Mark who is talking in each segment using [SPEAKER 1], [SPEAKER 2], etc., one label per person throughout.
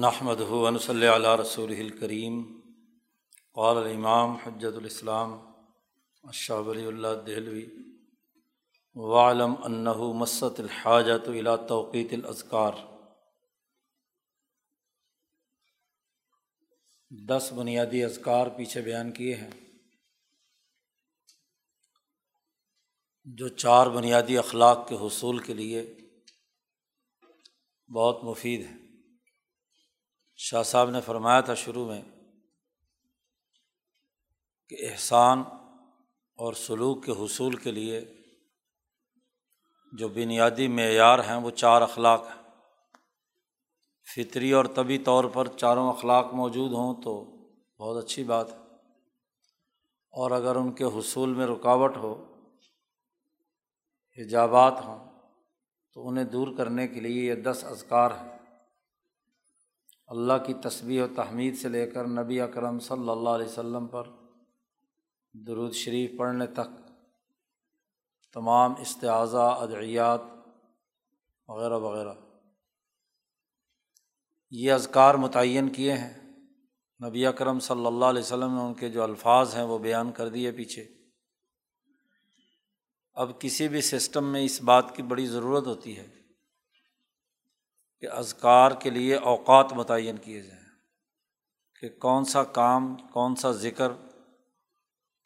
[SPEAKER 1] نحمد ہُون صلی علیہ رسول الکریم قال الامام حجت الاسلام اشہ ولی اللہ دہلوی. وعلم انّہ شاہ صاحب نے فرمایا تھا شروع میں کہ احسان اور سلوک کے حصول کے لیے جو بنیادی معیار ہیں وہ چار اخلاق ہیں۔ فطری اور طبی طور پر چاروں اخلاق موجود ہوں تو بہت اچھی بات ہے۔ اور اگر ان کے حصول میں رکاوٹ ہو، حجابات ہوں، تو انہیں دور کرنے کے لیے یہ دس اذکار ہیں۔ اللہ کی تصویر و تحمید سے لے کر نبی اکرم صلی اللہ علیہ و پر درود شریف پڑھنے تک تمام استعاضہ، ادعیات وغیرہ وغیرہ۔ یہ اذکار متعین کیے ہیں۔ نبی اکرم صلی اللہ علیہ وسلم نے ان کے جو الفاظ ہیں وہ بیان کر دیے پیچھے۔ اب کسی بھی سسٹم میں اس بات کی بڑی ضرورت ہوتی ہے۔ کہ اذکار کے لیے اوقات متعین کیے جائیں، کہ کون سا کام، کون سا ذکر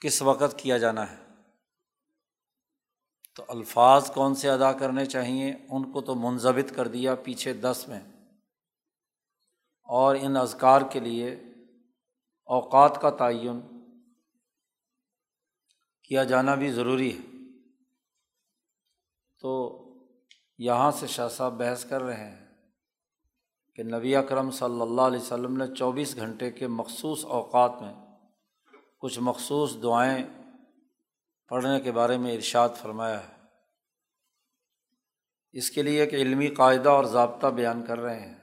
[SPEAKER 1] کس وقت کیا جانا ہے۔ تو الفاظ کون سے ادا کرنے چاہئیں، ان کو تو منظمت کر دیا پیچھے دس میں۔ اور ان اذکار کے لیے اوقات کا تعین کیا جانا بھی ضروری ہے۔ تو یہاں سے شاہ صاحب بحث کر رہے ہیں۔ کہ نبی اکرم صلی اللہ علیہ وسلم نے چوبیس گھنٹے کے مخصوص اوقات میں کچھ مخصوص دعائیں پڑھنے کے بارے میں ارشاد فرمایا ہے۔ اس کے لیے ایک علمی قاعدہ اور ضابطہ بیان کر رہے ہیں۔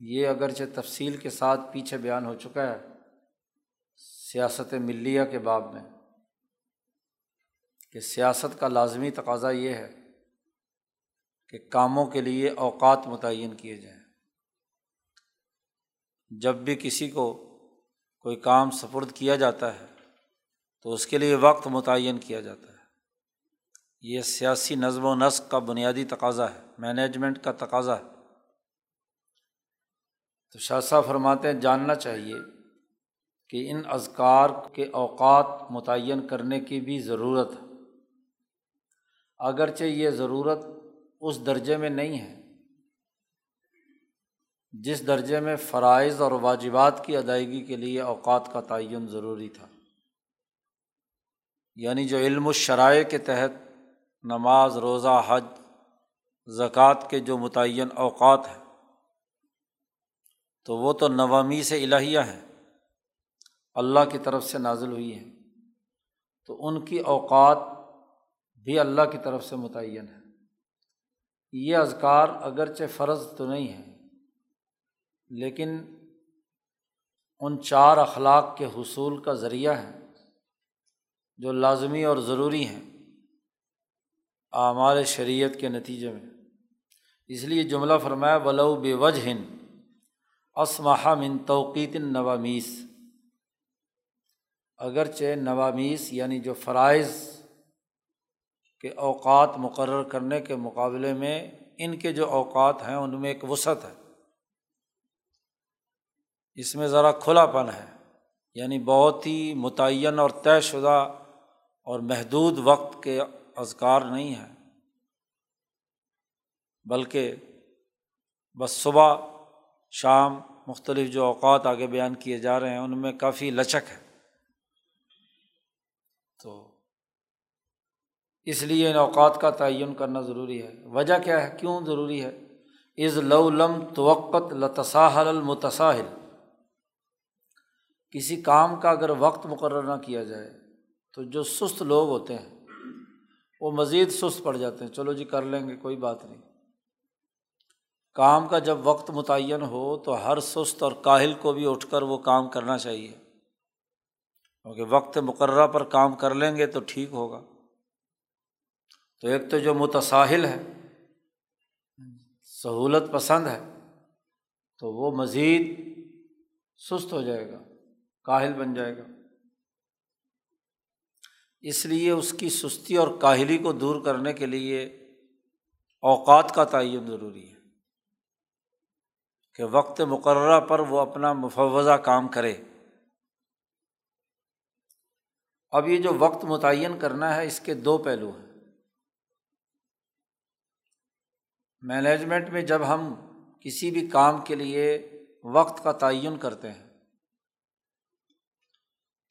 [SPEAKER 1] یہ اگرچہ تفصیل کے ساتھ پیچھے بیان ہو چکا ہے سیاست ملیہ کے باب میں کہ سیاست کا لازمی تقاضا یہ ہے کہ کاموں کے لیے اوقات متعین کیے جائیں۔ جب بھی کسی کو کوئی کام سپرد کیا جاتا ہے تو اس کے لیے وقت متعین کیا جاتا ہے۔ یہ سیاسی نظم و نسق کا بنیادی تقاضا ہے مینجمنٹ کا تقاضا ہے۔ تو شاہ صاحب فرماتے ہیں، جاننا چاہیے کہ ان اذکار کے اوقات متعین کرنے کی بھی ضرورت ہے۔ اگرچہ یہ ضرورت اس درجے میں نہیں ہے جس درجے میں فرائض اور واجبات کی ادائیگی کے لیے اوقات کا تعین ضروری تھا۔ یعنی جو علم و شرائع کے تحت نماز، روزہ، حج، زکوٰۃ کے جو متعین اوقات ہیں، تو وہ تو نوامی سے الہیہ ہیں۔ اللہ کی طرف سے نازل ہوئی ہیں۔ تو ان کی اوقات بھی اللہ کی طرف سے متعین ہے یہ اذکار اگرچہ فرض تو نہیں ہے لیکن ان چار اخلاق کے حصول کا ذریعہ ہے جو لازمی اور ضروری ہیں اعمال شریعت کے نتیجے میں۔ اس لیے جملہ فرمایا، ولو بے وجہ ہند اسمہ من توقیت نوامیس اگرچہ نوامیس یعنی جو فرائض کے اوقات مقرر کرنے کے مقابلے میں ان کے جو اوقات ہیں ان میں ایک وسعت ہے۔ اس میں ذرا کھلا پن ہے یعنی بہت ہی متعین اور طے شدہ اور محدود وقت کے اذکار نہیں ہیں۔ بلکہ بس صبح، شام مختلف جو اوقات آگے بیان کیے جا رہے ہیں، ان میں کافی لچک ہے۔ تو اس لیے ان اوقات کا تعین کرنا ضروری ہے۔ وجہ کیا ہے؟ کیوں ضروری ہے؟ از لو لم توقت لتساہل المتساہل۔ کسی کام کا اگر وقت مقرر نہ کیا جائے، تو جو سست لوگ ہوتے ہیں، وہ مزید سست پڑ جاتے ہیں۔ چلو جی کر لیں گے، کوئی بات نہیں۔ کام کا جب وقت متعین ہو، تو ہر سست اور کاہل کو بھی اٹھ کر وہ کام کرنا چاہیے۔ کیونکہ وقت مقررہ پر کام کر لیں گے تو ٹھیک ہوگا۔ تو ایک تو جو متساہل ہے سہولت پسند ہے، تو وہ مزید سست ہو جائے گا۔ کاہل بن جائے گا۔ اس لیے اس کی سستی اور کاہلی کو دور کرنے کے لیے اوقات کا تعین ضروری ہے کہ وقت مقررہ پر وہ اپنا مفوضہ کام کرے۔ اب یہ جو وقت متعین کرنا ہے، اس کے دو پہلو ہیں۔ مینجمنٹ میں جب ہم کسی بھی کام کے لیے وقت کا تعین کرتے ہیں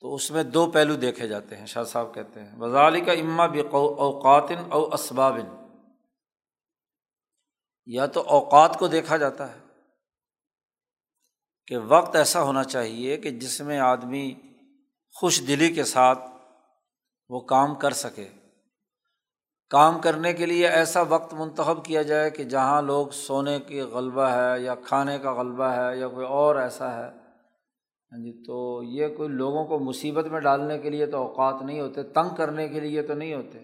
[SPEAKER 1] تو اس میں دو پہلو دیکھے جاتے ہیں، شاہ صاحب کہتے ہیں۔ وزال کا اما اوقاتن او اسبابن یا تو اوقات کو دیکھا جاتا ہے کہ وقت ایسا ہونا چاہیے کہ جس میں آدمی خوش دلی کے ساتھ وہ کام کر سکے۔ کام کرنے کے لیے ایسا وقت منتخب کیا جائے کہ جہاں لوگ سونے کی غلبہ ہے یا کھانے کا غلبہ ہے یا کوئی اور ایسا ہے۔ ہاں جی تو یہ کوئی لوگوں کو مصیبت میں ڈالنے کے لیے تو اوقات نہیں ہوتے، تنگ کرنے کے لیے تو نہیں ہوتے۔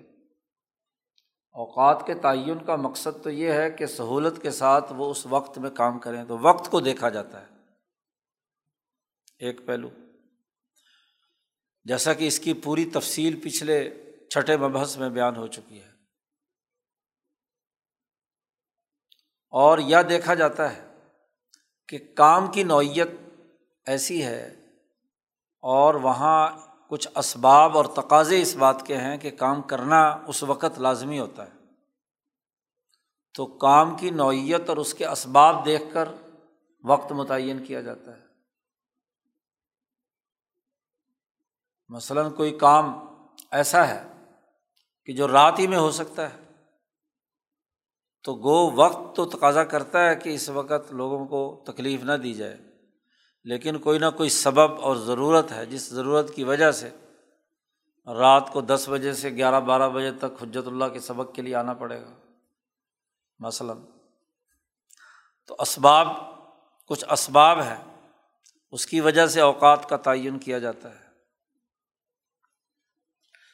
[SPEAKER 1] اوقات کے تعین کا مقصد تو یہ ہے کہ سہولت کے ساتھ وہ اس وقت میں کام کریں۔ تو وقت کو دیکھا جاتا ہے۔ ایک پہلو۔ جیسا کہ اس کی پوری تفصیل پچھلے چھٹے مبحث میں بیان ہو چکی ہے۔ اور یا دیکھا جاتا ہے کہ کام کی نوعیت ایسی ہے۔ اور وہاں کچھ اسباب اور تقاضے اس بات کے ہیں کہ کام کرنا اس وقت لازمی ہوتا ہے۔ تو کام کی نوعیت اور اس کے اسباب دیکھ کر وقت متعین کیا جاتا ہے۔ مثلاً کوئی کام ایسا ہے کہ جو رات ہی میں ہو سکتا ہے۔ تو گو وقت تو تقاضا کرتا ہے کہ اس وقت لوگوں کو تکلیف نہ دی جائے۔ لیکن کوئی نہ کوئی سبب اور ضرورت ہے جس ضرورت کی وجہ سے رات کو دس بجے سے گیارہ بارہ بجے تک حجرت اللہ کے سبق کے لیے آنا پڑے گا۔ مثلاً تو اسباب، کچھ اسباب ہیں۔ اس کی وجہ سے اوقات کا تعین کیا جاتا ہے۔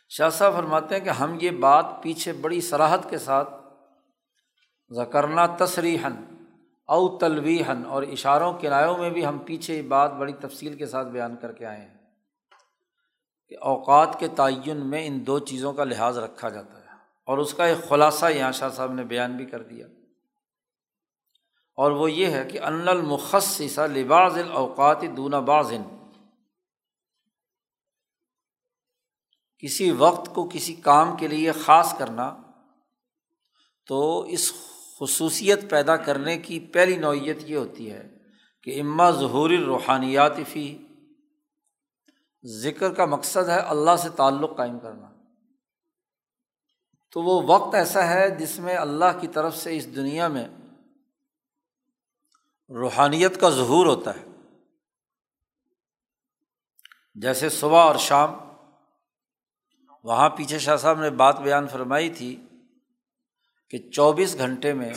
[SPEAKER 1] شاہ صاحب فرماتے ہیں کہ ہم یہ بات پیچھے بڑی سراہد کے ساتھ زکرنا تصریحن او تلویحن اور اشاروں کرایوں میں بھی ہم پیچھے یہ بات بڑی تفصیل کے ساتھ بیان کر کے آئے ہیں کہ اوقات کے تعین میں ان دو چیزوں کا لحاظ رکھا جاتا ہے اور اس کا ایک خلاصہ یہاں شاہ صاحب نے بیان بھی کر دیا۔ اور وہ یہ ہے کہ ان المخصص لباظ الاوقات دون بازن کسی وقت کو کسی کام کے لیے خاص کرنا تو اس خصوصیت پیدا کرنے کی پہلی نوعیت یہ ہوتی ہے کہ اما ظہور روحانیات فی، ذکر کا مقصد ہے اللہ سے تعلق قائم کرنا۔ تو وہ وقت ایسا ہے جس میں اللہ کی طرف سے اس دنیا میں روحانیت کا ظہور ہوتا ہے۔ جیسے صبح اور شام، وہاں پیچھے شاہ صاحب نے بات بیان فرمائی تھی کہ چوبیس گھنٹے میں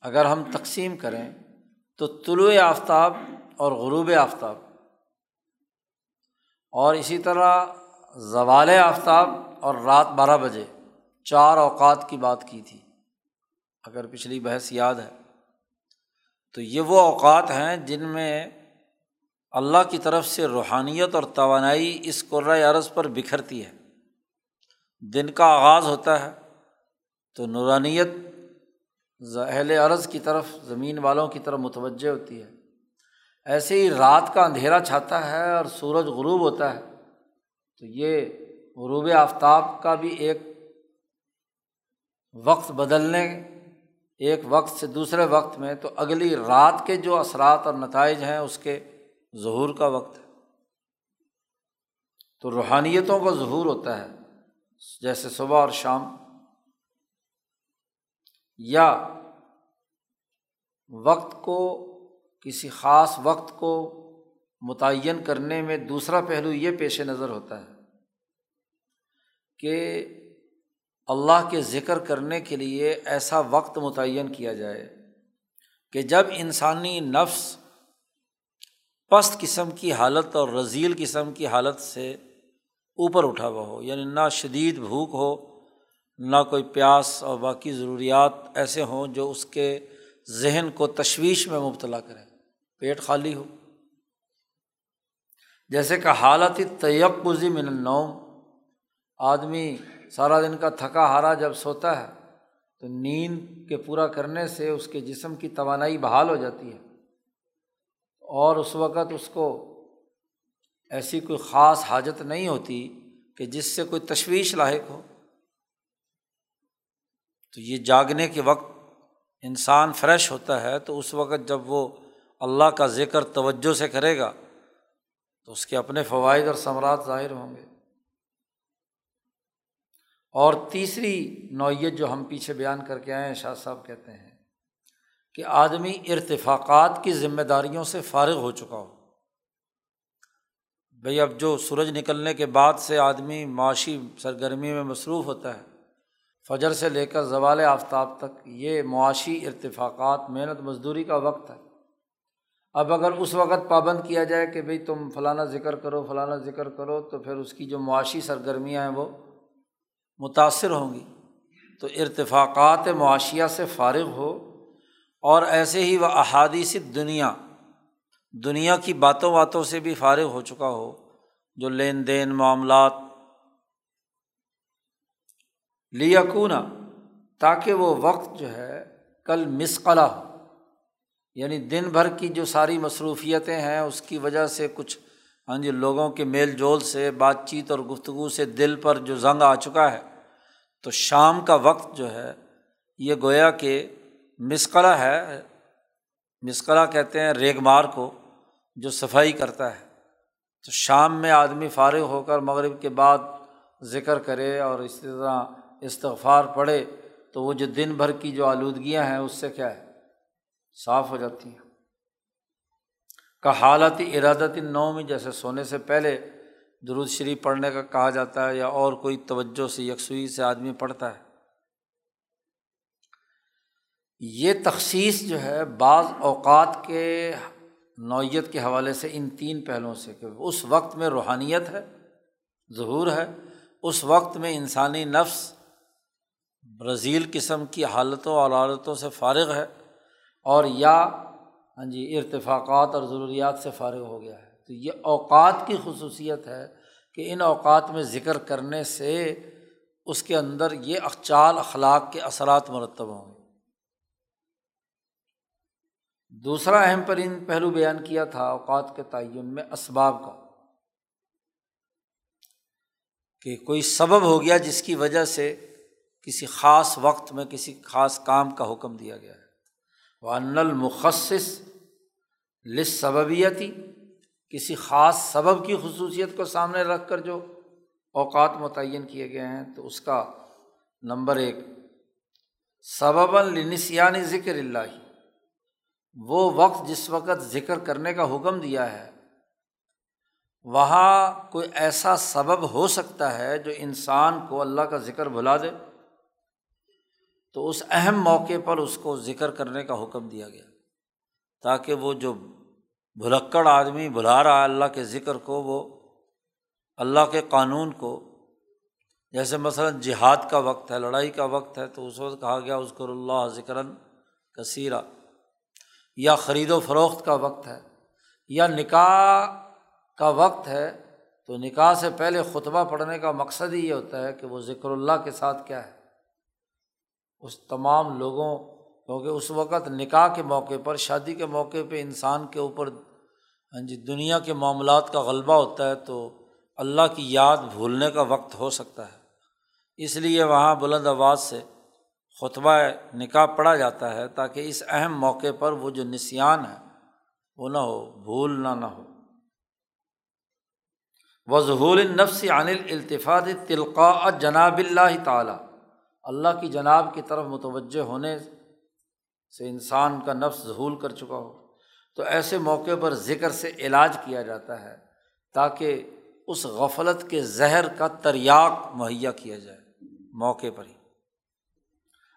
[SPEAKER 1] اگر ہم تقسیم کریں تو طلوع آفتاب اور غروب آفتاب اور اسی طرح زوال آفتاب اور رات بارہ بجے چار اوقات کی بات کی تھی۔ اگر پچھلی بحث یاد ہے تو یہ وہ اوقات ہیں جن میں اللہ کی طرف سے روحانیت اور توانائی اس قرۂۂ عرض پر بکھرتی ہے۔ دن کا آغاز ہوتا ہے تو نورانیت اہل عرض کی طرف، زمین والوں کی طرف متوجہ ہوتی ہے۔ ایسے ہی رات کا اندھیرا چھاتا ہے اور سورج غروب ہوتا ہے۔ تو یہ غروب آفتاب کا بھی ایک وقت بدلنے، ایک وقت سے دوسرے وقت میں تو اگلی رات کے جو اثرات اور نتائج ہیں، اس کے ظہور کا وقت ہے۔ تو روحانیتوں کا ظہور ہوتا ہے، جیسے صبح اور شام۔ یا وقت کو، کسی خاص وقت کو متعین کرنے میں دوسرا پہلو یہ پیش نظر ہوتا ہے کہ اللہ کے ذکر کرنے کے لیے ایسا وقت متعین کیا جائے کہ جب انسانی نفس پست قسم کی حالت اور رضیل قسم کی حالت سے اوپر اٹھا ہوا ہو یعنی نہ شدید بھوک ہو نہ کوئی پیاس اور باقی ضروریات ایسے ہوں جو اس کے ذہن کو تشویش میں مبتلا کرے پیٹ خالی ہو۔ جیسے کہ حالت تیقزی من النوم۔ آدمی سارا دن کا تھکا ہارا جب سوتا ہے تو نیند کے پورا کرنے سے اس کے جسم کی توانائی بحال ہو جاتی ہے۔ اور اس وقت اس کو ایسی کوئی خاص حاجت نہیں ہوتی کہ جس سے کوئی تشویش لاحق ہو۔ تو یہ جاگنے کے وقت انسان فریش ہوتا ہے تو اس وقت جب وہ اللہ کا ذکر توجہ سے کرے گا تو اس کے اپنے فوائد اور ثمرات ظاہر ہوں گے۔ اور تیسری نوعیت جو ہم پیچھے بیان کر کے آئے ہیں، شاہ صاحب کہتے ہیں کہ آدمی ارتفاقات کی ذمہ داریوں سے فارغ ہو چکا ہو۔ بھئی اب جو سورج نکلنے کے بعد سے آدمی معاشی سرگرمی میں مصروف ہوتا ہے فجر سے لے کر زوال آفتاب تک یہ معاشی ارتفاقات محنت مزدوری کا وقت ہے۔ اب اگر اس وقت پابند کیا جائے کہ بھائی تم فلانا ذکر کرو، فلانا ذکر کرو، تو پھر اس کی جو معاشی سرگرمیاں ہیں وہ متاثر ہوں گی۔ تو ارتفاقات معاشیہ سے فارغ ہو اور ایسے ہی وہ احادیث دنیا دنیا کی باتوں باتوں سے بھی فارغ ہو چکا ہو، جو لین دین، معاملات لیکونا، تاکہ وہ وقت جو ہے کل مسقلا ہو۔ یعنی دن بھر کی جو ساری مصروفیتیں ہیں، اس کی وجہ سے کچھ ہاں جی لوگوں کے میل جول سے، بات چیت اور گفتگو سے دل پر جو زنگ آ چکا ہے، تو شام کا وقت جو ہے، یہ گویا کہ مسقلا ہے۔ مسقلا کہتے ہیں ریگ مار کو، جو صفائی کرتا ہے۔ تو شام میں آدمی فارغ ہو کر مغرب کے بعد ذکر کرے اور اسی طرح استغفار پڑھے تو وہ جو دن بھر کی جو آلودگیاں ہیں اس سے کیا ہے؟ صاف ہو جاتی ہیں۔ کا حالت ارادت نو میں جیسے سونے سے پہلے درود شریف پڑھنے کا کہا جاتا ہے یا اور کوئی توجہ سے یکسوئی سے آدمی پڑھتا ہے۔ یہ تخصیص جو ہے بعض اوقات کے نوعیت کے حوالے سے ان تین پہلوؤں سے کہ اس وقت میں روحانیت ہے، ظہور ہے، اس وقت میں انسانی نفس برزیل قسم کی حالتوں اور عادتوں سے فارغ ہے اور یا ہاں جی ارتفاقات اور ضروریات سے فارغ ہو گیا ہے۔ تو یہ اوقات کی خصوصیت ہے کہ ان اوقات میں ذکر کرنے سے اس کے اندر یہ اخچال اخلاق کے اثرات مرتب ہوں گے۔ دوسرا اہم ترین پہلو بیان کیا تھا اوقات کے تعین میں اسباب کا، کہ کوئی سبب ہو گیا جس کی وجہ سے کسی خاص وقت میں کسی خاص کام کا حکم دیا گیا ہے۔ وہ ان المخصص لس سببیتی کسی خاص سبب کی خصوصیت کو سامنے رکھ کر جو اوقات متعین کیے گئے ہیں، تو اس کا نمبر ایک سبب النسیانی ذکر اللہ وہ وقت جس وقت ذکر کرنے کا حکم دیا ہے، وہاں کوئی ایسا سبب ہو سکتا ہے جو انسان کو اللہ کا ذکر بھلا دے۔ تو اس اہم موقع پر اس کو ذکر کرنے کا حکم دیا گیا تاکہ وہ جو بھلکڑ آدمی بھلا رہا ہے اللہ کے ذکر کو، وہ اللہ کے قانون کو، جیسے مثلاً جہاد کا وقت ہے، لڑائی کا وقت ہے، تو اس وقت کہا گیا ذکر اللہ ذکراً کثیرہ یا خرید و فروخت کا وقت ہے، یا نکاح کا وقت ہے، تو نکاح سے پہلے خطبہ پڑھنے کا مقصد ہی یہ ہوتا ہے کہ وہ ذکر اللہ کے ساتھ کیا ہے۔ اس تمام لوگوں، کیونکہ اس وقت نکاح کے موقع پر، شادی کے موقع پہ انسان کے اوپر ہاں جی دنیا کے معاملات کا غلبہ ہوتا ہے تو اللہ کی یاد بھولنے کا وقت ہو سکتا ہے۔ اس لیے وہاں بلند آواز سے خطبہ نکاح پڑھا جاتا ہے تاکہ اس اہم موقع پر وہ جو نسیان ہے، وہ نہ ہو بھولنا نہ ہو۔ وہ ظہول نفس عن التفاظ تلقاء جناب اللہ تعالیٰ اللہ کی جناب کی طرف متوجہ ہونے سے انسان کا نفس ظہول کر چکا ہو۔ تو ایسے موقع پر ذکر سے علاج کیا جاتا ہے تاکہ اس غفلت کے زہر کا تریاق مہیا کیا جائے موقع پر ہی۔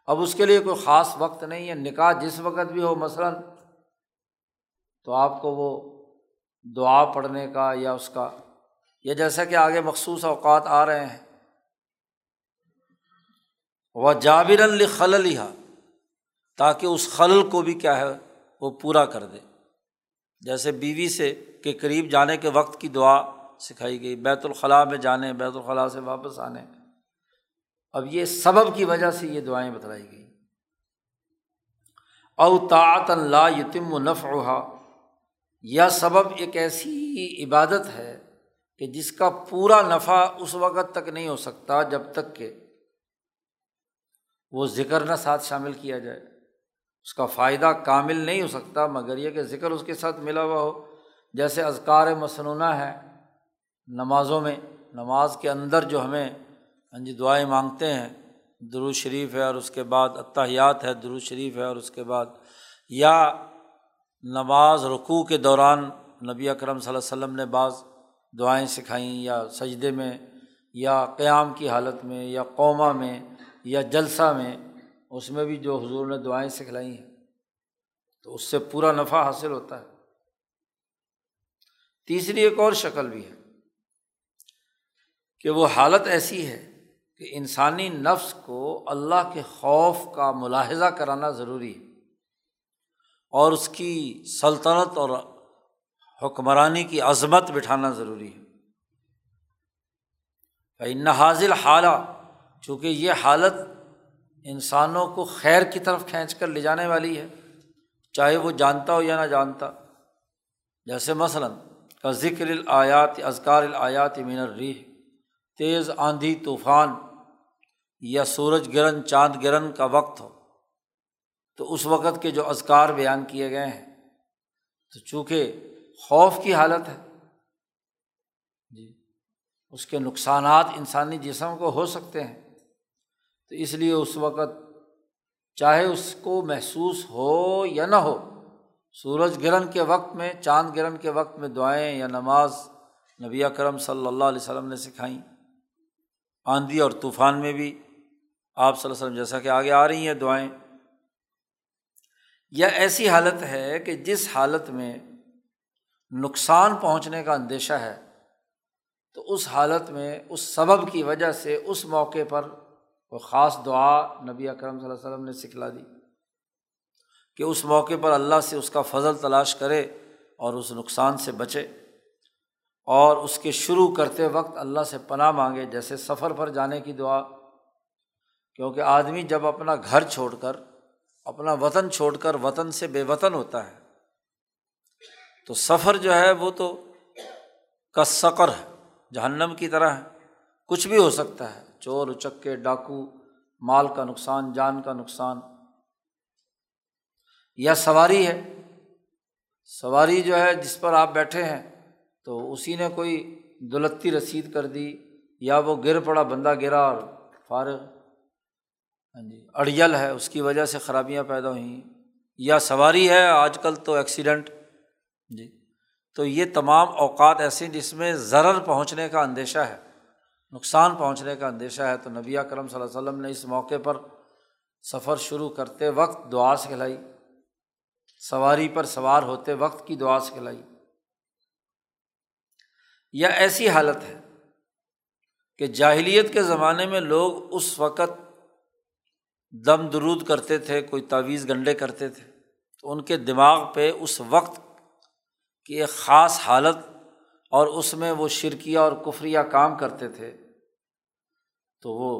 [SPEAKER 1] اب اس کے لیے کوئی خاص وقت نہیں ہے، نکاح جس وقت بھی ہو، مثلاً تو آپ کو وہ دعا پڑھنے کا یا اس کا، یا جیسا کہ آگے مخصوص اوقات آ رہے ہیں۔ وہ جابر الخل تاکہ اس خلل کو بھی کیا ہے، وہ پورا کر دے۔ جیسے بیوی سے کے قریب جانے کے وقت کی دعا سکھائی گئی، بیت الخلاء میں جانے، بیت الخلاء سے واپس آنے۔ اب یہ سبب کی وجہ سے یہ دعائیں بتلائی گئی۔ اوطاعت اللہ یتم و نف یا سبب ایک ایسی عبادت ہے کہ جس کا پورا نفع اس وقت تک نہیں ہو سکتا، جب تک کہ وہ ذکر نہ ساتھ شامل کیا جائے۔ اس کا فائدہ کامل نہیں ہو سکتا، مگر یہ کہ ذکر اس کے ساتھ ملا ہوا ہو۔ جیسے ازکار مصنوعہ ہے نمازوں میں، نماز کے اندر جو ہمیں ہاں جی دعائیں مانگتے ہیں درو شریف ہے اور اس کے بعد اتحیات ہے درو شریف ہے اور اس کے بعد، یا نماز رقوع کے دوران نبی اکرم صلی اللہ علیہ وسلم نے بعض دعائیں سکھائیں، یا سجدے میں، یا قیام کی حالت میں، یا قوما میں یا جلسہ میں اس میں بھی جو حضور نے دعائیں سکھلائی ہیں، تو اس سے پورا نفع حاصل ہوتا ہے۔ تیسری ایک اور شکل بھی ہے کہ وہ حالت ایسی ہے کہ انسانی نفس کو اللہ کے خوف کا ملاحظہ کرانا ضروری ہے اور اس کی سلطنت اور حکمرانی کی عظمت بٹھانا ضروری ہے۔ نہ حاضل حالہ چونکہ یہ حالت انسانوں کو خیر کی طرف کھینچ کر لے جانے والی ہے، چاہے وہ جانتا ہو یا نہ جانتا۔ جیسے مثلاً، کا ذکر الآیات ازکار الآیات مین الریح، تیز آندھی طوفان یا سورج گرہن چاند گرہن کا وقت ہو۔ تو اس وقت کے جو ازکار بیان کیے گئے ہیں۔ تو چونکہ خوف کی حالت ہے جی اس کے نقصانات انسانی جسم کو ہو سکتے ہیں۔ تو اس لیے اس وقت چاہے اس کو محسوس ہو یا نہ ہو، سورج گرہن کے وقت میں، چاند گرہن کے وقت میں دعائیں یا نماز نبی کرم صلی اللہ علیہ وسلم نے سکھائیں۔ آندھی اور طوفان میں بھی آپ صلی اللہ علیہ وسلم جیسا کہ آگے آ رہی ہیں دعائیں۔ یا ایسی حالت ہے کہ جس حالت میں نقصان پہنچنے کا اندیشہ ہے، تو اس حالت میں، اس سبب کی وجہ سے، اس موقع پر وہ خاص دعا نبی اکرم صلی اللہ علیہ وسلم نے سکھلا دی کہ اس موقع پر اللہ سے اس کا فضل تلاش کرے اور اس نقصان سے بچے اور اس کے شروع کرتے وقت اللہ سے پناہ مانگے، جیسے سفر پر جانے کی دعا، کیونکہ آدمی جب اپنا گھر چھوڑ کر، اپنا وطن چھوڑ کر وطن سے بے وطن ہوتا ہے، تو سفر جو ہے وہ تو کسکر ہے، جہنم کی طرح ہے۔ کچھ بھی ہو سکتا ہے، چور اچکے ڈاکو، مال کا نقصان، جان کا نقصان۔ یا سواری ہے۔ سواری جو ہے، جس پر آپ بیٹھے ہیں، تو اسی نے کوئی دلتی رسید کر دی، یا وہ گر پڑا، بندہ گرا اور فارغ۔ ہاں جی اڑیل ہے، اس کی وجہ سے خرابیاں پیدا ہوئیں۔ یا سواری ہے، آج کل تو ایکسیڈنٹ۔ جی تو یہ تمام اوقات ایسے جس میں ضرر پہنچنے کا اندیشہ ہے۔ نقصان پہنچنے کا اندیشہ ہے تو نبی کرم صلی اللہ علیہ وسلم نے اس موقع پر سفر شروع کرتے وقت دعا سے کھلائی سواری پر سوار ہوتے وقت کی دعا سے کھلائی یا ایسی حالت ہے کہ جاہلیت کے زمانے میں لوگ اس وقت دم درود کرتے تھے، کوئی تعویذ گنڈے کرتے تھے۔ تو ان کے دماغ پہ اس وقت کی ایک خاص حالت اور اس میں وہ شرکیہ اور کفریہ کام کرتے تھے، تو وہ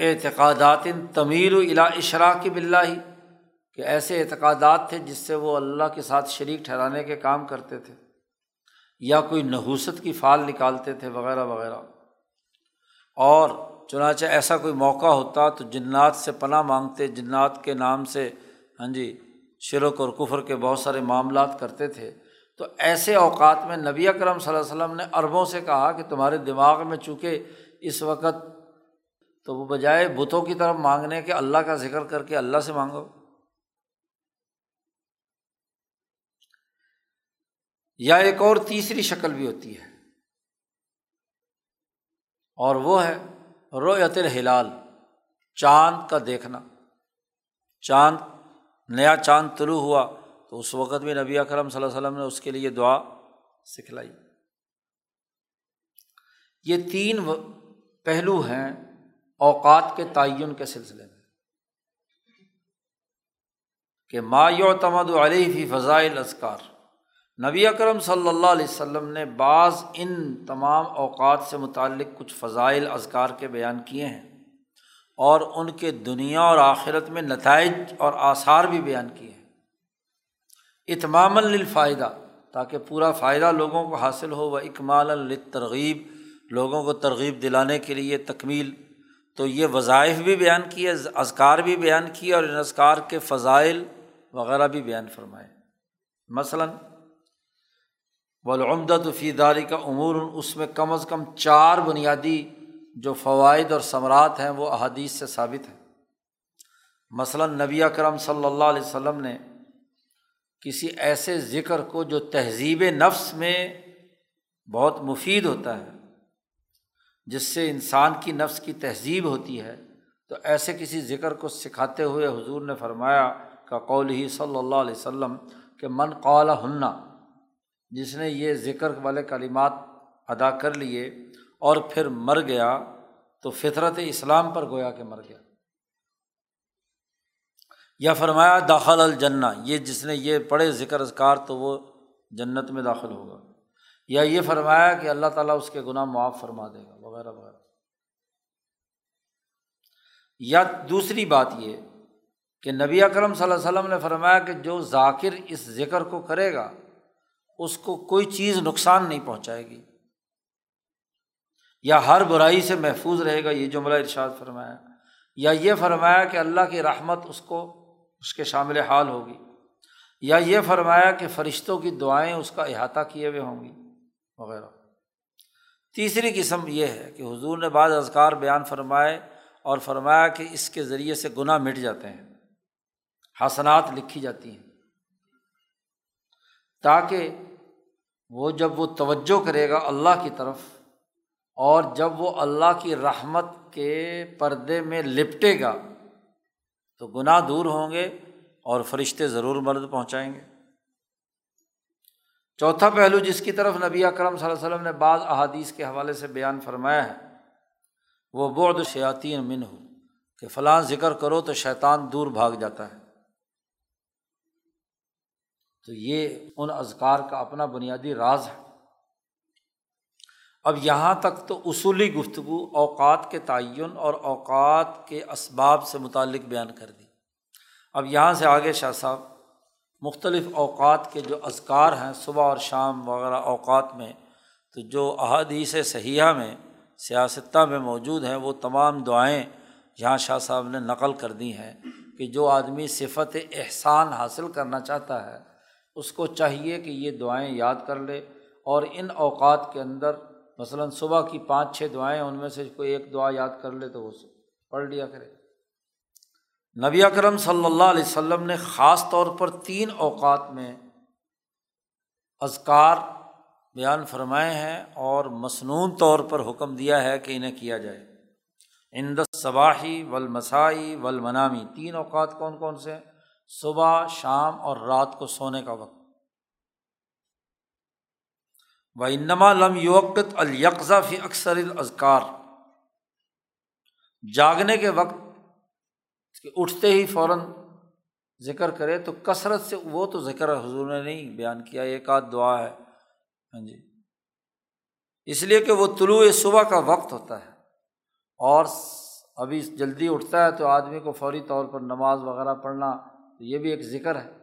[SPEAKER 1] اعتقادات تمیر و الا اشراق بلّہ ہی کہ ایسے اعتقادات تھے جس سے وہ اللہ کے ساتھ شریک ٹھہرانے کے کام کرتے تھے، یا کوئی نحوست کی فال نکالتے تھے وغیرہ وغیرہ۔ اور چنانچہ ایسا کوئی موقع ہوتا تو جنات سے پناہ مانگتے، جنات کے نام سے ہاں جی شرک اور کفر کے بہت سارے معاملات کرتے تھے۔ تو ایسے اوقات میں نبی اکرم صلی اللہ علیہ وسلم نے عربوں سے کہا کہ تمہارے دماغ میں چونکہ اس وقت تو وہ بجائے بتوں کی طرف مانگنے کے اللہ کا ذکر کر کے اللہ سے مانگو۔ یا ایک اور تیسری شکل بھی ہوتی ہے۔ اور وہ ہے رویت الحلال چاند کا دیکھنا۔ چاند، نیا چاند طلوع ہوا۔ تو اس وقت بھی نبی اکرم صلی اللہ علیہ وسلم نے اس کے لیے دعا سکھلائی۔ یہ تین پہلو ہیں اوقات کے تعین کے سلسلے میں۔ کہ ما تمد علیہ فی فضائل اذکار نبی اکرم صلی اللہ علیہ وسلم نے بعض ان تمام اوقات سے متعلق کچھ فضائل اذکار کے بیان کیے ہیں۔ اور ان کے دنیا اور آخرت میں نتائج اور آثار بھی بیان کیے ہیں۔ اتمام الفائدہ تاکہ پورا فائدہ لوگوں کو حاصل ہو، وہ اکمال الترغیب لوگوں کو ترغیب دلانے کے لیے تکمیل۔ تو یہ وظائف بھی بیان کیے، اذکار بھی بیان کیے اور ان اذکار کے فضائل وغیرہ بھی بیان فرمائے۔ مثلاً ولعمدت فی داری کا امور، اس میں کم از کم چار بنیادی جو فوائد اور ثمرات ہیں، وہ احادیث سے ثابت ہیں۔ مثلاً، نبی کرم صلی اللہ علیہ وسلم نے کسی ایسے ذکر کو جو تہذیب نفس میں بہت مفید ہوتا ہے، جس سے انسان کی نفس کی تہذیب ہوتی ہے۔ تو ایسے کسی ذکر کو سکھاتے ہوئے حضور نے فرمایا، کا قول ہی صلی اللہ علیہ وسلم، کہ من قال ہننا جس نے یہ ذکر والے کلمات ادا کر لیے اور پھر مر گیا، تو فطرت اسلام پر گویا کہ مر گیا۔ یا فرمایا داخل الجنہ، یہ جس نے یہ پڑھے ذکر اذکار تو وہ جنت میں داخل ہوگا۔ یا یہ فرمایا کہ اللہ تعالیٰ اس کے گناہ معاف فرما دے گا، وغیرہ وغیرہ۔ یا دوسری بات یہ کہ نبی اکرم صلی اللہ علیہ وسلم نے فرمایا کہ جو ذاکر اس ذکر کو کرے گا، اس کو کوئی چیز نقصان نہیں پہنچائے گی۔ یا ہر برائی سے محفوظ رہے گا، یہ جملہ ارشاد فرمایا۔ یا یہ فرمایا کہ اللہ کی رحمت اس کو اس کے شامل حال ہوگی۔ یا یہ فرمایا کہ فرشتوں کی دعائیں اس کا احاطہ کیے ہوئے ہوں گی، وغیرہ۔ تیسری قسم یہ ہے کہ حضور نے بعض ازکار بیان فرمائے اور فرمایا کہ اس کے ذریعے سے گناہ مٹ جاتے ہیں، حسنات لکھی جاتی ہیں۔ تاکہ وہ جب وہ توجہ کرے گا اللہ کی طرف اور جب وہ اللہ کی رحمت کے پردے میں لپٹے گا تو گناہ دور ہوں گے اور فرشتے ضرور مرد پہنچائیں گے۔ چوتھا پہلو جس کی طرف نبی اکرم صلی اللہ علیہ وسلم نے بعض احادیث کے حوالے سے بیان فرمایا ہے، وہ بعد شیاطین من ہو کہ فلاں ذکر کرو تو شیطان دور بھاگ جاتا ہے۔ تو یہ ان ازکار کا اپنا بنیادی راز ہے۔ اب یہاں تک تو اصولی گفتگو اوقات کے تعین اور اوقات کے اسباب سے متعلق بیان کر دی۔ اب یہاں سے آگے شاہ صاحب، مختلف اوقات کے جو ازکار ہیں، صبح اور شام وغیرہ اوقات میں، تو جو احادیث صحیحہ میں، سیاستہ میں موجود ہیں، وہ تمام دعائیں یہاں شاہ صاحب نے نقل کر دی ہیں کہ جو آدمی صفت احسان حاصل کرنا چاہتا ہے، اس کو چاہیے کہ یہ دعائیں یاد کر لے اور ان اوقات کے اندر مثلاً صبح کی پانچ چھ دعائیں ان میں سے کوئی ایک دعا یاد کر لے تو وہ پڑھ لیا کرے۔ نبی اکرم صلی اللہ علیہ وسلم نے خاص طور پر تین اوقات میں ازکار بیان فرمائے ہیں اور مصنون طور پر حکم دیا ہے کہ انہیں کیا جائے۔ اندس صباحی ولمسائی ولمنامی تین اوقات کون کون سے ہیں؟ صبح، شام اور رات کو سونے کا وقت۔ و انما لم یوقت الیکزا فی اکثر الازکار جاگنے کے وقت کہ اٹھتے ہی فوراً ذکر کرے تو کثرت سے وہ تو ذکر حضور نے نہیں بیان کیا، ایک آدھ دعا ہے۔ ہاں جی۔ اس لیے کہ وہ طلوع صبح کا وقت ہوتا ہے۔ اور ابھی جلدی اٹھتا ہے تو آدمی کو فوری طور پر نماز وغیرہ پڑھنا یہ بھی ایک ذکر ہے۔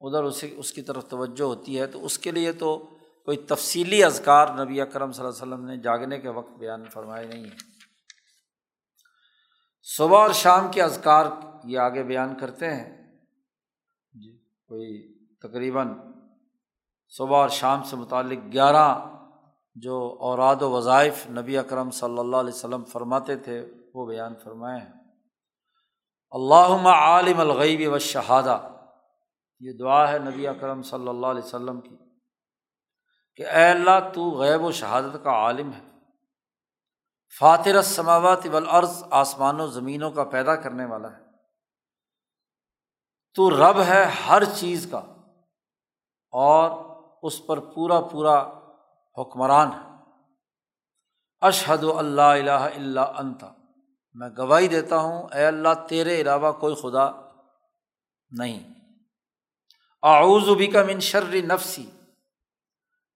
[SPEAKER 1] ادھر اسے اس کی طرف توجہ ہوتی ہے تو اس کے لیے تو کوئی تفصیلی اذکار نبی اکرم صلی اللہ علیہ وسلم نے جاگنے کے وقت بیان فرمائے نہیں ہیں۔ صبح اور شام کے اذکار یہ آگے بیان کرتے ہیں۔ جی کوئی تقریباً صبح اور شام سے متعلق گیارہ جو اوراد و وظائف نبی اکرم صلی اللہ علیہ وسلم فرماتے تھے، وہ بیان فرمائے ہیں۔ اللہ عالم الغیب و شہادہ یہ دعا ہے نبی اکرم صلی اللہ علیہ وسلم کی۔ کہ اے اللہ تو غیب و شہادت کا عالم ہے۔ فاتر السماوات والارض آسمان و زمینوں کا پیدا کرنے والا ہے۔ تو رب ہے ہر چیز کا اور اس پر پورا پورا حکمران ہے۔ اشہد اللہ الہ اللہ انتا میں گواہی دیتا ہوں، اے اللہ تیرے علاوہ کوئی خدا نہیں۔ اعوذ کا من شر نفسی۔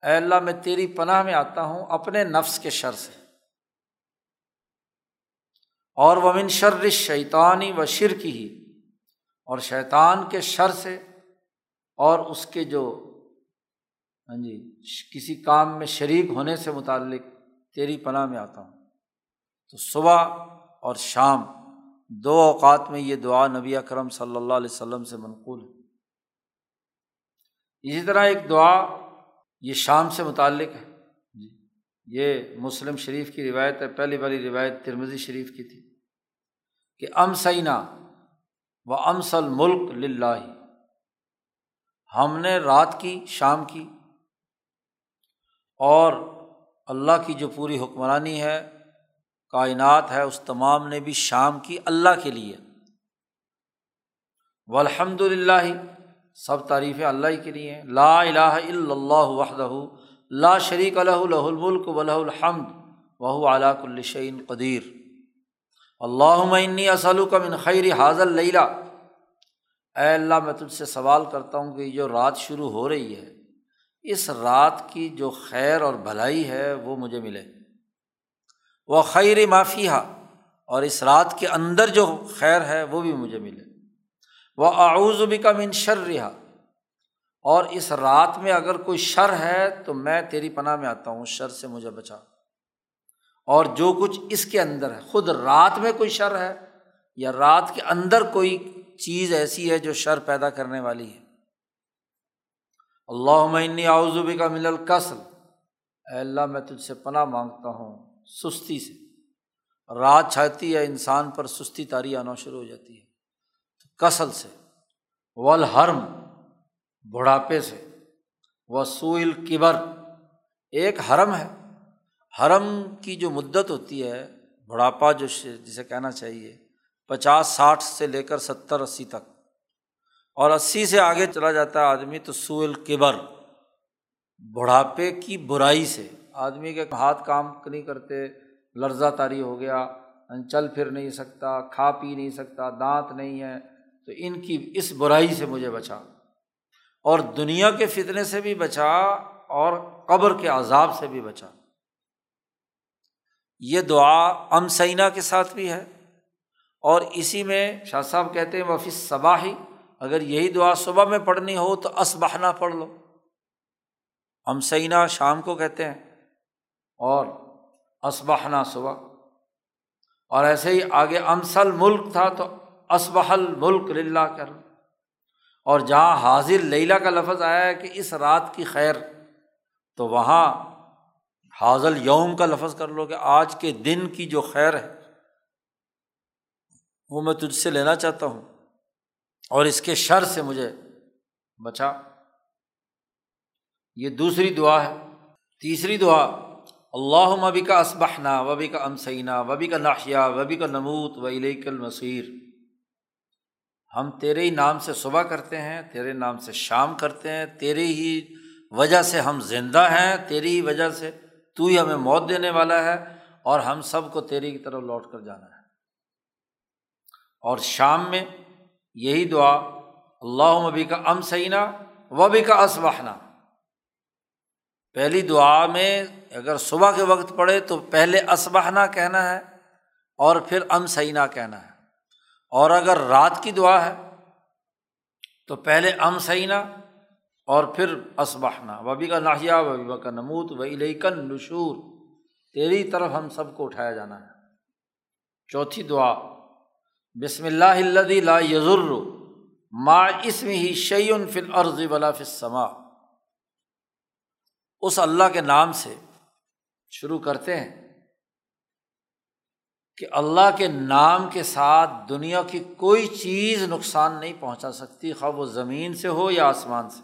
[SPEAKER 1] اے اللہ، میں تیری پناہ میں آتا ہوں اپنے نفس کے شر سے۔ اور وہ شر شیطانی و شرک ہی، اور شیطان کے شر سے، اور اس کے جو ہاں جی کسی کام میں شریک ہونے سے متعلق تیری پناہ میں آتا ہوں۔ تو صبح اور شام دو اوقات میں یہ دعا نبی اکرم صلی اللہ علیہ وسلم سے منقول ہے۔ اسی طرح ایک دعا یہ شام سے متعلق ہے۔ جی یہ مسلم شریف کی روایت ہے، پہلی والی روایت ترمزی شریف کی تھی کہ ام سینا و امسل ملک للہ۔ ہم نے رات کی، شام کی اور اللہ کی جو پوری حکمرانی ہے، کائنات ہے، اس تمام نے بھی شام کی اللہ کے لیے۔ و الحمد للہ سب تعریفیں اللہ ہی کے لیے لا الہ الا اللہ وحدہ، لا شریک الہ لہ الملک و وہ مجھے ملے کا من شر رہا اور اس رات میں اگر کوئی شر ہے تو میں تیری پناہ میں آتا ہوں، شر سے مجھے بچا۔ اور جو کچھ اس کے اندر ہے، خود رات میں کوئی شر ہے یا رات کے اندر کوئی چیز ایسی ہے جو شر پیدا کرنے والی ہے۔ اللہ عمنی آؤزبی کا مل القصل اے اللہ، میں تجھ سے پناہ مانگتا ہوں سستی سے۔ رات چھاتی ہے، انسان پر سستی تاری آنا شروع ہو جاتی ہے۔ کسل سے ولحرم بڑھاپے سے وسوئل کبر ایک حرم ہے۔ حرم کی جو مدت ہوتی ہے، بڑھاپا جو جسے کہنا چاہیے، پچاس، ساٹھ سے لے کر ستر، اسی تک۔ اور اسی سے آگے چلا جاتا ہے آدمی تو سوئل کبر بڑھاپے کی برائی سے۔ آدمی کے ہاتھ کام نہیں کرتے، لرزہ تاری ہو گیا چل پھر نہیں سکتا، کھا پی نہیں سکتا، دانت نہیں ہے۔ تو ان کی اس برائی سے مجھے بچا۔ اور دنیا کے فتنے سے بھی بچا اور قبر کے عذاب سے بھی بچا۔ یہ دعا ام سینا کے ساتھ بھی ہے۔ اور اسی میں شاہ صاحب کہتے ہیں وفی صباحی اگر یہی دعا صبح میں پڑھنی ہو تو اسبہنا پڑھ لو۔ ام سینا شام کو کہتے ہیں اور اسبہنا صبح۔ اور ایسے ہی آگے، امسل ملک تھا تو اسبحل ملک للہ کر اور جہاں حاضر لیلا کا لفظ آیا ہے کہ اس رات کی خیر، تو وہاں حاضل یوم کا لفظ کر لو کہ آج کے دن کی جو خیر ہے، وہ میں تجھ سے لینا چاہتا ہوں۔ اور اس کے شر سے مجھے بچا۔ یہ دوسری دعا ہے۔ تیسری دعا اللہ وبی کا اسبحنا وبی کا امسینہ وبی کا ناشیا وبی کا نموت، و علیک المصیر۔ ہم تیرے ہی نام سے صبح کرتے ہیں، تیرے نام سے شام کرتے ہیں، تیرے ہی وجہ سے ہم زندہ ہیں تیری ہی وجہ سے تو ہی ہمیں موت دینے والا ہے اور ہم سب کو تیری کی طرف لوٹ کر جانا ہے۔ اور شام میں یہی دعا اللہ مبی کا ام سعینہ و بھی کا اسبحنا پہلی دعا میں اگر صبح کے وقت پڑھے تو پہلے اسبہنا کہنا ہے اور پھر ام سعینہ کہنا ہے۔ اور اگر رات کی دعا ہے، تو پہلے ام سعینہ اور پھر اسبہنا وبی کا ناحیہ، وبی کا نمود و علیکن نشور تیری طرف ہم سب کو اٹھایا جانا ہے۔ چوتھی دعا، بسم اللہ الدی لا یزر ما اسم ہی شعین فل عرض ولا فما اس اللہ کے نام سے شروع کرتے ہیں۔ کہ اللہ کے نام کے ساتھ دنیا کی کوئی چیز نقصان نہیں پہنچا سکتی، خواہ وہ زمین سے ہو یا آسمان سے۔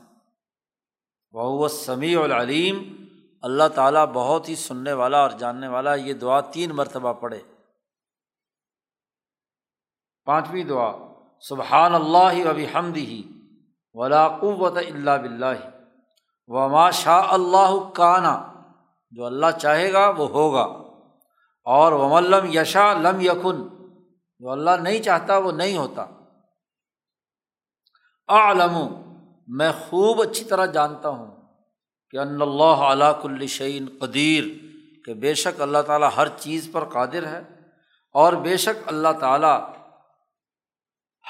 [SPEAKER 1] وہ سمیع العلیم۔ اللہ تعالیٰ بہت ہی سننے والا اور جاننے والا، یہ دعا تین مرتبہ پڑھے۔ پانچویں دعا، سبحان اللہ وبی حمد ہی ولا قوت اللہ بلّہ وما شاہ اللہ کانا۔ جو اللہ چاہے گا، وہ ہوگا۔ اور وملم یشا لم یقن جو اللہ نہیں چاہتا وہ نہیں ہوتا۔ عالم میں خوب اچھی طرح جانتا ہوں کہ ان اللہ علیہ کل شعین قدیر، کہ بے شک اللہ تعالیٰ ہر چیز پر قادر ہے اور بے شک اللہ تعالیٰ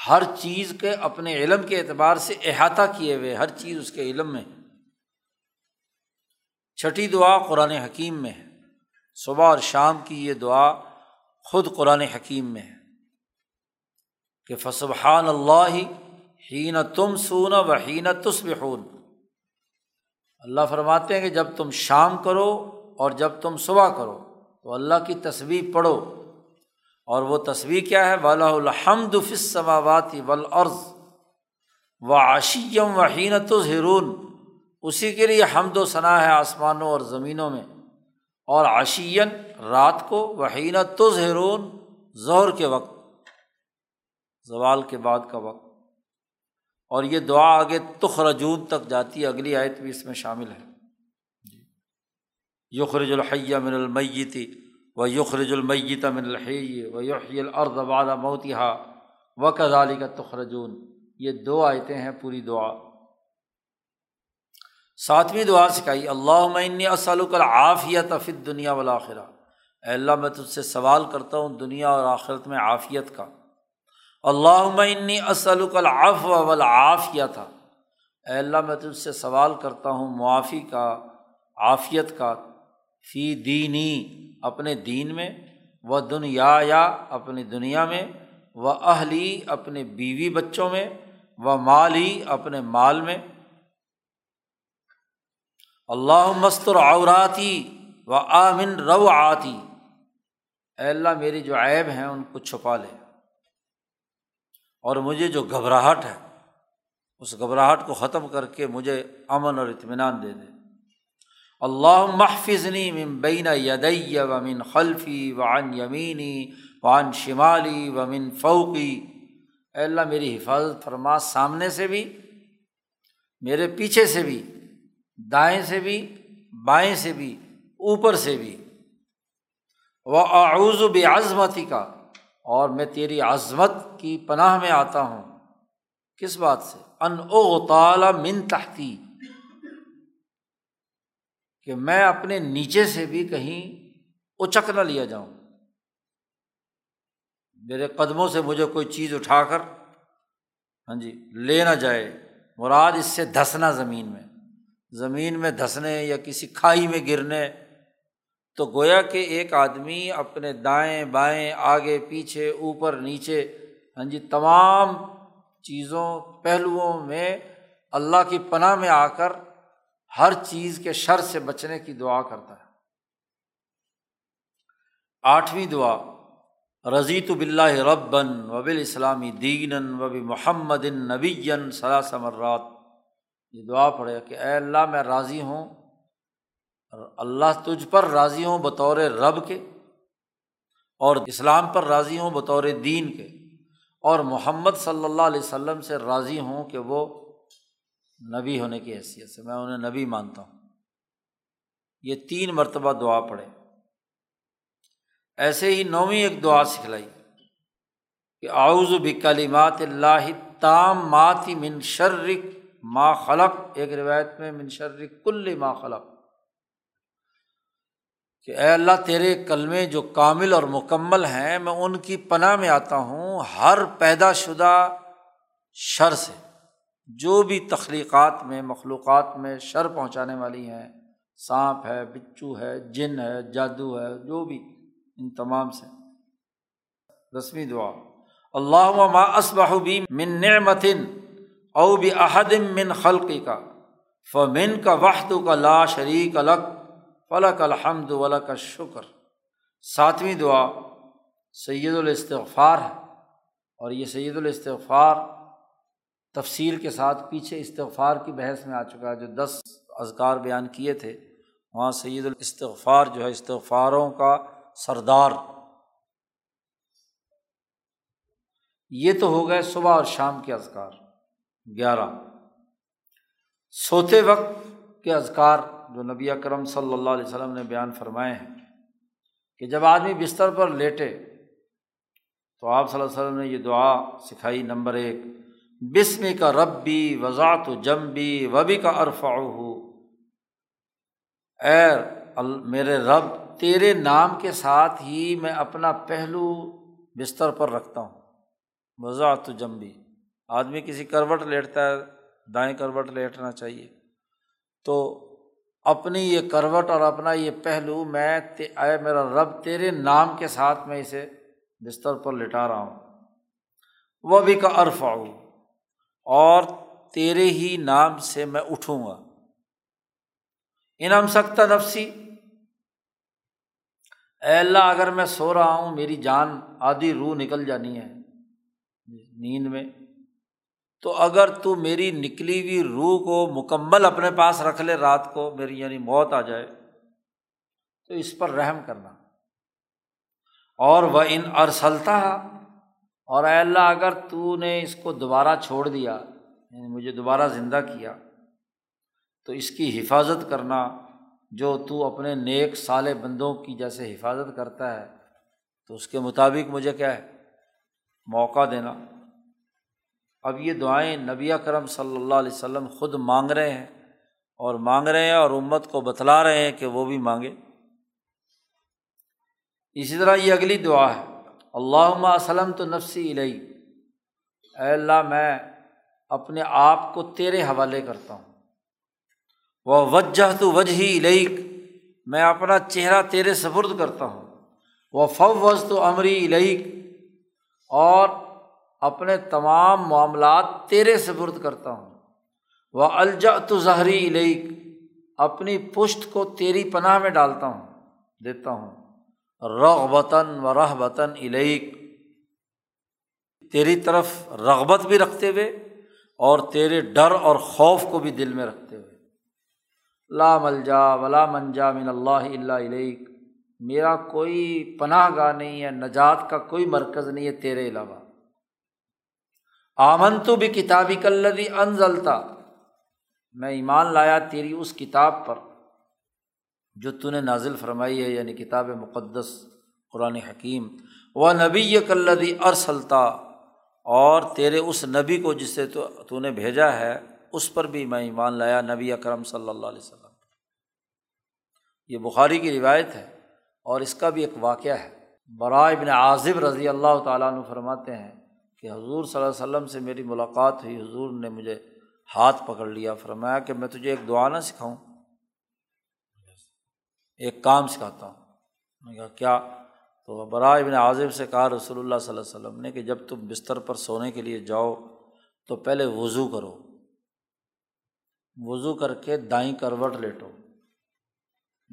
[SPEAKER 1] ہر چیز کے اپنے علم کے اعتبار سے احاطہ کیے ہوئے، ہر چیز اس کے علم میں۔ چھٹی دعا قرآن حکیم میں ہے۔ صبح اور شام کی یہ دعا خود قرآن حکیم میں ہے کہ فصبحان اللہ ہی نہ تم سون و ہی نہ تسبحون۔ اللہ فرماتے ہیں کہ جب تم شام کرو اور جب تم صبح کرو تو اللہ کی تصویر پڑھو۔ اور وہ تصویر کیا ہے؟ ولا الحمد فصماواتی ولعرض و عشیم و حینت ظہرون اسی کے لیے حمد و ثناء ہے آسمانوں اور زمینوں میں۔ اور عشین رات کو وحینت تو ظہرون ظہر کے وقت، زوال کے بعد کا وقت۔ اور یہ دعا آگے تخ رجون تک جاتی ہے، اگلی آیت بھی اس میں شامل ہے۔ یخرج الحیہ من المیتی و یخرج المیت من الحی و یحی الارض بعد موتها و کذالک تخرجون۔ یہ دو آیتیں ہیں، پوری دعا۔ ساتویں دعا سکھائی اللہ میں اسلق العافیت فت دنیا والآخرہ. اے اللہ، میں تجھ سے سوال کرتا ہوں دنیا اور آخرت میں عافیت کا۔ اللہ میں اسلق العف والعافیہ تھا اے اللہ، میں تجھ سے سوال کرتا ہوں معافی کا، عافیت کا، فی دینی، اپنے دین میں، و دنیا یا اپنی دنیا میں، و اہلی، اپنے بیوی بچوں میں، و مالی، اپنے مال میں۔ اللہ مستر عوراتی و آمن رو آتی اے اللہ، میری جو عیب ہیں، ان کو چھپا لے۔ اور مجھے جو گھبراہٹ ہے، اس گھبراہٹ کو ختم کر کے مجھے امن اور اطمینان دے دے۔ اللہ محفظنی من بین یدی و من خلفی و عن یمینی وعن شمالی و من فوقی۔ اے اللہ، میری حفاظت فرما سامنے سے بھی، میرے پیچھے سے بھی۔ دائیں سے بھی، بائیں سے بھی، اوپر سے بھی۔ وہ اعوذ و عظمتی کا اور میں تیری عظمت کی پناہ میں آتا ہوں۔ کس بات سے؟ ان او من تحتی کہ میں اپنے نیچے سے بھی کہیں اچک نہ لیا جاؤں۔ میرے قدموں سے مجھے کوئی چیز اٹھا کر ہاں جی لے نہ جائے۔ مراد اس سے دھسنا زمین میں۔ زمین میں دھسنے یا کسی کھائی میں گرنے، تو گویا کہ ایک آدمی اپنے دائیں بائیں، آگے، پیچھے، اوپر، نیچے ہاں جی تمام چیزوں، پہلوؤں میں اللہ کی پناہ میں آ کر ہر چیز کے شر سے بچنے کی دعا کرتا ہے۔ آٹھویں دعا رضی تو بلّہ ربن وبل اسلامی دین وب محمد نبی مرات۔ یہ دعا پڑھے کہ اے اللہ میں راضی ہوں اللہ تجھ پر راضی ہوں بطور رب کے اور اسلام پر راضی ہوں بطور دین کے اور محمد صلی اللہ علیہ وسلم سے راضی ہوں کہ وہ نبی ہونے کی حیثیت سے میں انہیں نبی مانتا ہوں۔ یہ تین مرتبہ دعا پڑھے۔ ایسے ہی نویں ایک دعا سکھلائی کہ آؤز بکلیمات اللہ تام ماتی من شرک ما خلق، ایک روایت میں منشر کل ما خلق۔ کہ اے اللہ، تیرے کلمے جو کامل اور مکمل ہیں، میں ان کی پناہ میں آتا ہوں ہر پیدا شدہ شر سے۔ جو بھی تخلیقات میں، مخلوقات میں شر پہنچانے والی ہیں، سانپ ہے، بچو ہے، جن ہے، جادو ہے، جو بھی، ان تمام سے۔ رسمی دعا۔ اللہ ما اسبہ من نعمتن۔ او بھی من خلقی کا فمن کا وحد کا لا شریک الگ فلک الحمد ولا کا شکر ساتویں دعا، سید الاستغفار ہے۔ اور یہ سید الاستغفار تفصیل کے ساتھ پیچھے استغفار کی بحث میں آ چکا ہے، جو دس اذکار بیان کیے تھے، وہاں سید الاستغفار جو ہے، استغفاروں کا سردار۔ یہ تو ہو گئے صبح اور شام کے اذکار۔ گیارہ۔ سوتے وقت کے اذکار جو نبی اکرم صلی اللہ علیہ وسلم نے بیان فرمائے ہیں کہ جب آدمی بستر پر لیٹے تو آپ صلی اللہ علیہ وسلم نے یہ دعا سکھائی۔ نمبر ایک بسم کا ربی وضاط و جمبی وبی کا عرفا ہو اے میرے رب، تیرے نام کے ساتھ ہی میں اپنا پہلو بستر پر رکھتا ہوں۔ وضاحت و جمبی آدمی کسی کروٹ لیٹتا ہے، دائیں کروٹ لیٹنا چاہیے۔ تو اپنی یہ کروٹ اور اپنا یہ پہلو میں اے میرا رب، تیرے نام کے ساتھ میں اسے بستر پر لٹا رہا ہوں۔ وہ بھی کا عرف آؤ اور تیرے ہی نام سے میں اٹھوں گا۔ انعام سکتا نفسی، اے اللہ، اگر میں سو رہا ہوں، میری جان، آدھی روح نکل جانی ہے۔ نیند میں تو اگر تو میری نکلی ہوئی روح کو مکمل اپنے پاس رکھ لے رات کو، میری یعنی موت آ جائے، تو اس پر رحم کرنا۔ اور وہ ان ارسلتا اور اے اللہ، اگر تو نے اس کو دوبارہ چھوڑ دیا یعنی مجھے دوبارہ زندہ کیا، تو اس کی حفاظت کرنا، جو تو اپنے نیک سالے بندوں کی جیسے حفاظت کرتا ہے، تو اس کے مطابق مجھے کیا ہے؟ موقع دینا۔ اب یہ دعائیں نبی کرم صلی اللہ علیہ وسلم خود مانگ رہے ہیں اور مانگ رہے ہیں اور امت کو بتلا رہے ہیں کہ وہ بھی مانگے۔ اسی طرح یہ اگلی دعا ہے اللہ وسلم تو نفسی الہی اے اللہ، میں اپنے آپ کو تیرے حوالے کرتا ہوں۔ وہ وجہ تو وجہ ہی میں اپنا چہرہ تیرے سفرد کرتا ہوں۔ وہ فوز تو امری الہیک اور اپنے تمام معاملات تیرے سفرد کرتا ہوں۔ وہ الجا تو ظہری علیق اپنی پشت کو تیری پناہ میں ڈالتا ہوں، دیتا ہوں۔ رغ وطن و رہ وطن علیق تیری طرف رغبت بھی رکھتے ہوئے اور تیرے ڈر اور خوف کو بھی دل میں رکھتے ہوئے۔ لا ملجا ولا منجا من اللہ اللہ علیق میرا کوئی پناہ گاہ نہیں ہے، نجات کا کوئی مرکز نہیں ہے تیرے علاوہ۔ آمن تو بھی کتابی کلدی انزلتا میں ایمان لایا تیری اس کتاب پر جو تو نے نازل فرمائی ہے یعنی کتاب مقدس، قرآن حکیم۔ و نبی کلدی ارسلتا۔ اور تیرے اس نبی کو جس سے تو تو نے بھیجا ہے، اس پر بھی میں ایمان لایا، نبی اکرم صلی اللہ علیہ وسلم۔ یہ بخاری کی روایت ہے اور اس کا بھی ایک واقعہ ہے۔ برائے ابن عازب رضی اللہ تعالیٰ عنہ فرماتے ہیں کہ حضور صلی اللہ علیہ وسلم سے میری ملاقات ہوئی، حضور نے مجھے ہاتھ پکڑ لیا، فرمایا کہ میں تجھے ایک دعا نہ سکھاؤں، ایک کام سکھاتا ہوں۔ میں کہا، کیا؟ تو برائے ابن عازب سے کہا رسول اللہ صلی اللہ علیہ وسلم نے کہ جب تم بستر پر سونے کے لیے جاؤ تو پہلے وضو کرو۔ وضو کر کے دائیں کروٹ لیٹو۔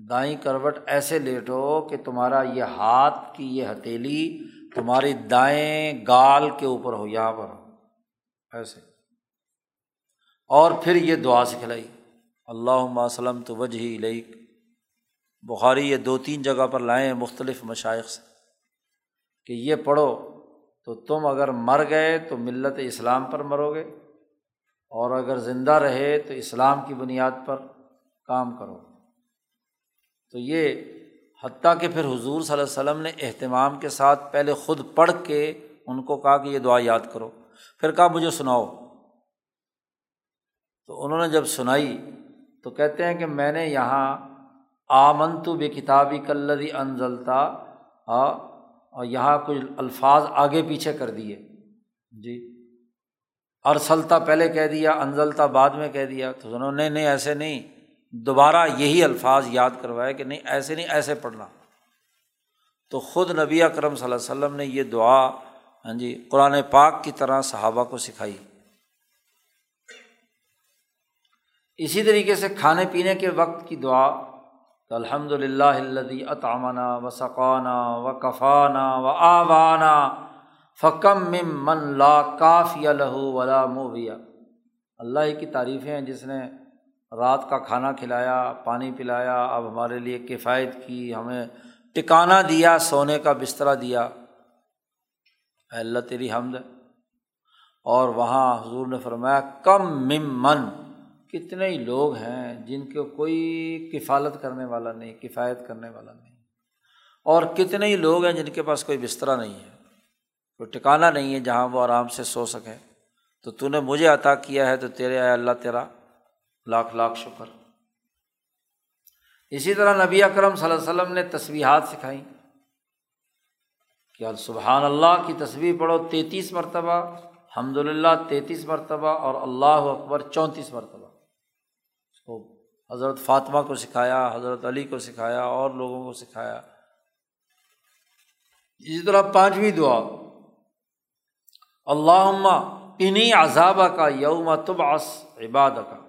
[SPEAKER 1] دائیں کروٹ ایسے لیٹو کہ تمہارا یہ ہاتھ کی یہ ہتھیلی تمہاری دائیں گال کے اوپر ہو، یہاں پر۔ ایسے۔ اور پھر یہ دعا سکھلائی۔ اللہ وسلم تو وجہ ہی لئی بخاری یہ دو تین جگہ پر لائیں مختلف مشائق سے۔ کہ یہ پڑھو تو تم اگر مر گئے تو ملت اسلام پر مرو گے۔ اور اگر زندہ رہے تو اسلام کی بنیاد پر کام کرو۔ تو یہ حتیٰ کہ پھر حضور صلی اللہ علیہ وسلم نے اہتمام کے ساتھ پہلے خود پڑھ کے ان کو کہا کہ یہ دعا یاد کرو۔ پھر کہا، مجھے سناؤ۔ تو انہوں نے جب سنائی تو کہتے ہیں کہ میں نے یہاں آمن تو بے کتابی کلدی انزلتا اور یہاں کچھ الفاظ آگے پیچھے کر دیے۔ جی۔ ارسلتا پہلے کہہ دیا، انزلتا بعد میں کہہ دیا۔ تو انہوں نے، نہیں، ایسے نہیں۔ دوبارہ یہی الفاظ یاد کروائے کہ نہیں، ایسے نہیں، ایسے پڑھنا۔ تو خود نبی اکرم صلی اللہ علیہ وسلم نے یہ دعا ہاں جی قرآن پاک کی طرح صحابہ کو سکھائی۔ اسی طریقے سے کھانے پینے کے وقت کی دعا، تو الحمد للہ الدی اطامنا و سقانہ و کفانہ و آبانہ فکم مم من لا کافی لہو ولا مویا اللہ کی تعریفیں ہیں جس نے رات کا کھانا کھلایا، پانی پلایا، اب ہمارے لیے کفایت کی، ہمیں ٹکانا دیا، سونے کا بسترا دیا۔ اللہ، تیری حمد۔ اور وہاں حضور نے فرمایا، کم مم من کتنے ہی لوگ ہیں جن کو کوئی کفالت کرنے والا نہیں، کفایت کرنے والا نہیں۔ اور کتنے ہی لوگ ہیں جن کے پاس کوئی بسترا نہیں ہے، کوئی ٹکانا نہیں ہے جہاں وہ آرام سے سو سکیں تو تو نے مجھے عطا کیا ہے، تو تیرے اے اللہ تیرا۔ لاکھ لاکھ شکر۔ اسی طرح نبی اکرم صلی اللہ علیہ وسلم نے تصویحات سکھائیں۔ کہ سبحان اللہ کی تصویر پڑھو، تینتیس مرتبہ الحمد للہ تینتیس مرتبہ اور اللہ اکبر چونتیس مرتبہ۔ تو حضرت فاطمہ کو سکھایا، حضرت علی کو سکھایا، اور لوگوں کو سکھایا۔ اسی طرح پانچویں دعا۔ اللہ انہیں عذاب کا یوم تب آس عباد کا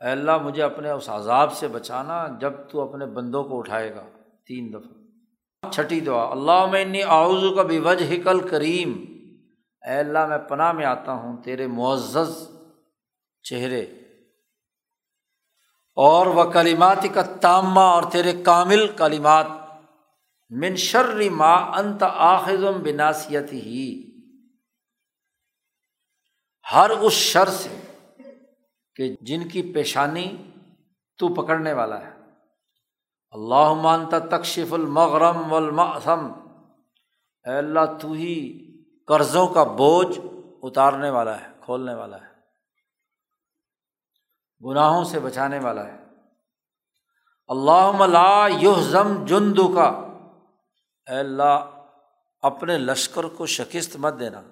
[SPEAKER 1] اے اللہ، مجھے اپنے اس عذاب سے بچانا جب تو اپنے بندوں کو اٹھائے گا۔ تین دفعہ۔ چھٹی دعا اللہ میں آؤزو کا بھی وجہ کل کریم اے اللہ، میں پناہ میں آتا ہوں تیرے معزز چہرے۔ اور وہ کلیمات کا تامہ اور تیرے کامل کلیمات منشر ما انت آخم بناسیت ہی ہر اس شر سے کہ جن کی پیشانی تو پکڑنے والا ہے۔ اللہ مانتا تکشف المغرم والمعصم اے اللہ، تو ہی قرضوں کا بوجھ اتارنے والا ہے، کھولنے والا ہے۔ گناہوں سے بچانے والا ہے۔ اللہ لا یحزم جندو کا اے اللہ، اپنے لشکر کو شکست مت دینا۔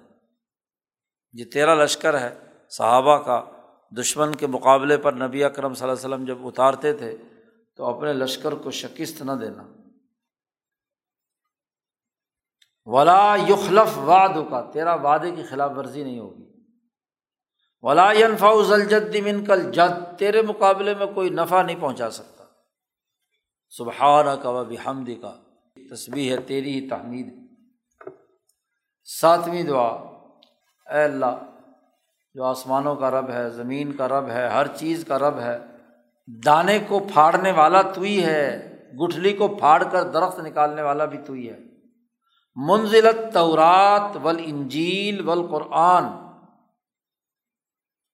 [SPEAKER 1] یہ تیرا لشکر ہے، صحابہ کا۔ دشمن کے مقابلے پر نبی اکرم صلی اللہ علیہ وسلم جب اتارتے تھے تو اپنے لشکر کو شکست نہ دینا۔ ولا یخلف واد کا تیرا وعدے کی خلاف ورزی نہیں ہوگی۔ ولا الجد من کل جد تیرے مقابلے میں کوئی نفع نہیں پہنچا سکتا۔ سبحانہ کا و بحمد کا تصویر ہے تیری ہی تحمید۔ ساتویں دعا، اے اللہ جو آسمانوں کا رب ہے، زمین کا رب ہے، ہر چیز کا رب ہے۔ دانے کو پھاڑنے والا تو ہی ہے، گٹھلی کو پھاڑ کر درخت نکالنے والا بھی تو ہی ہے۔ منزلت تورات ول انجیل ول قرآن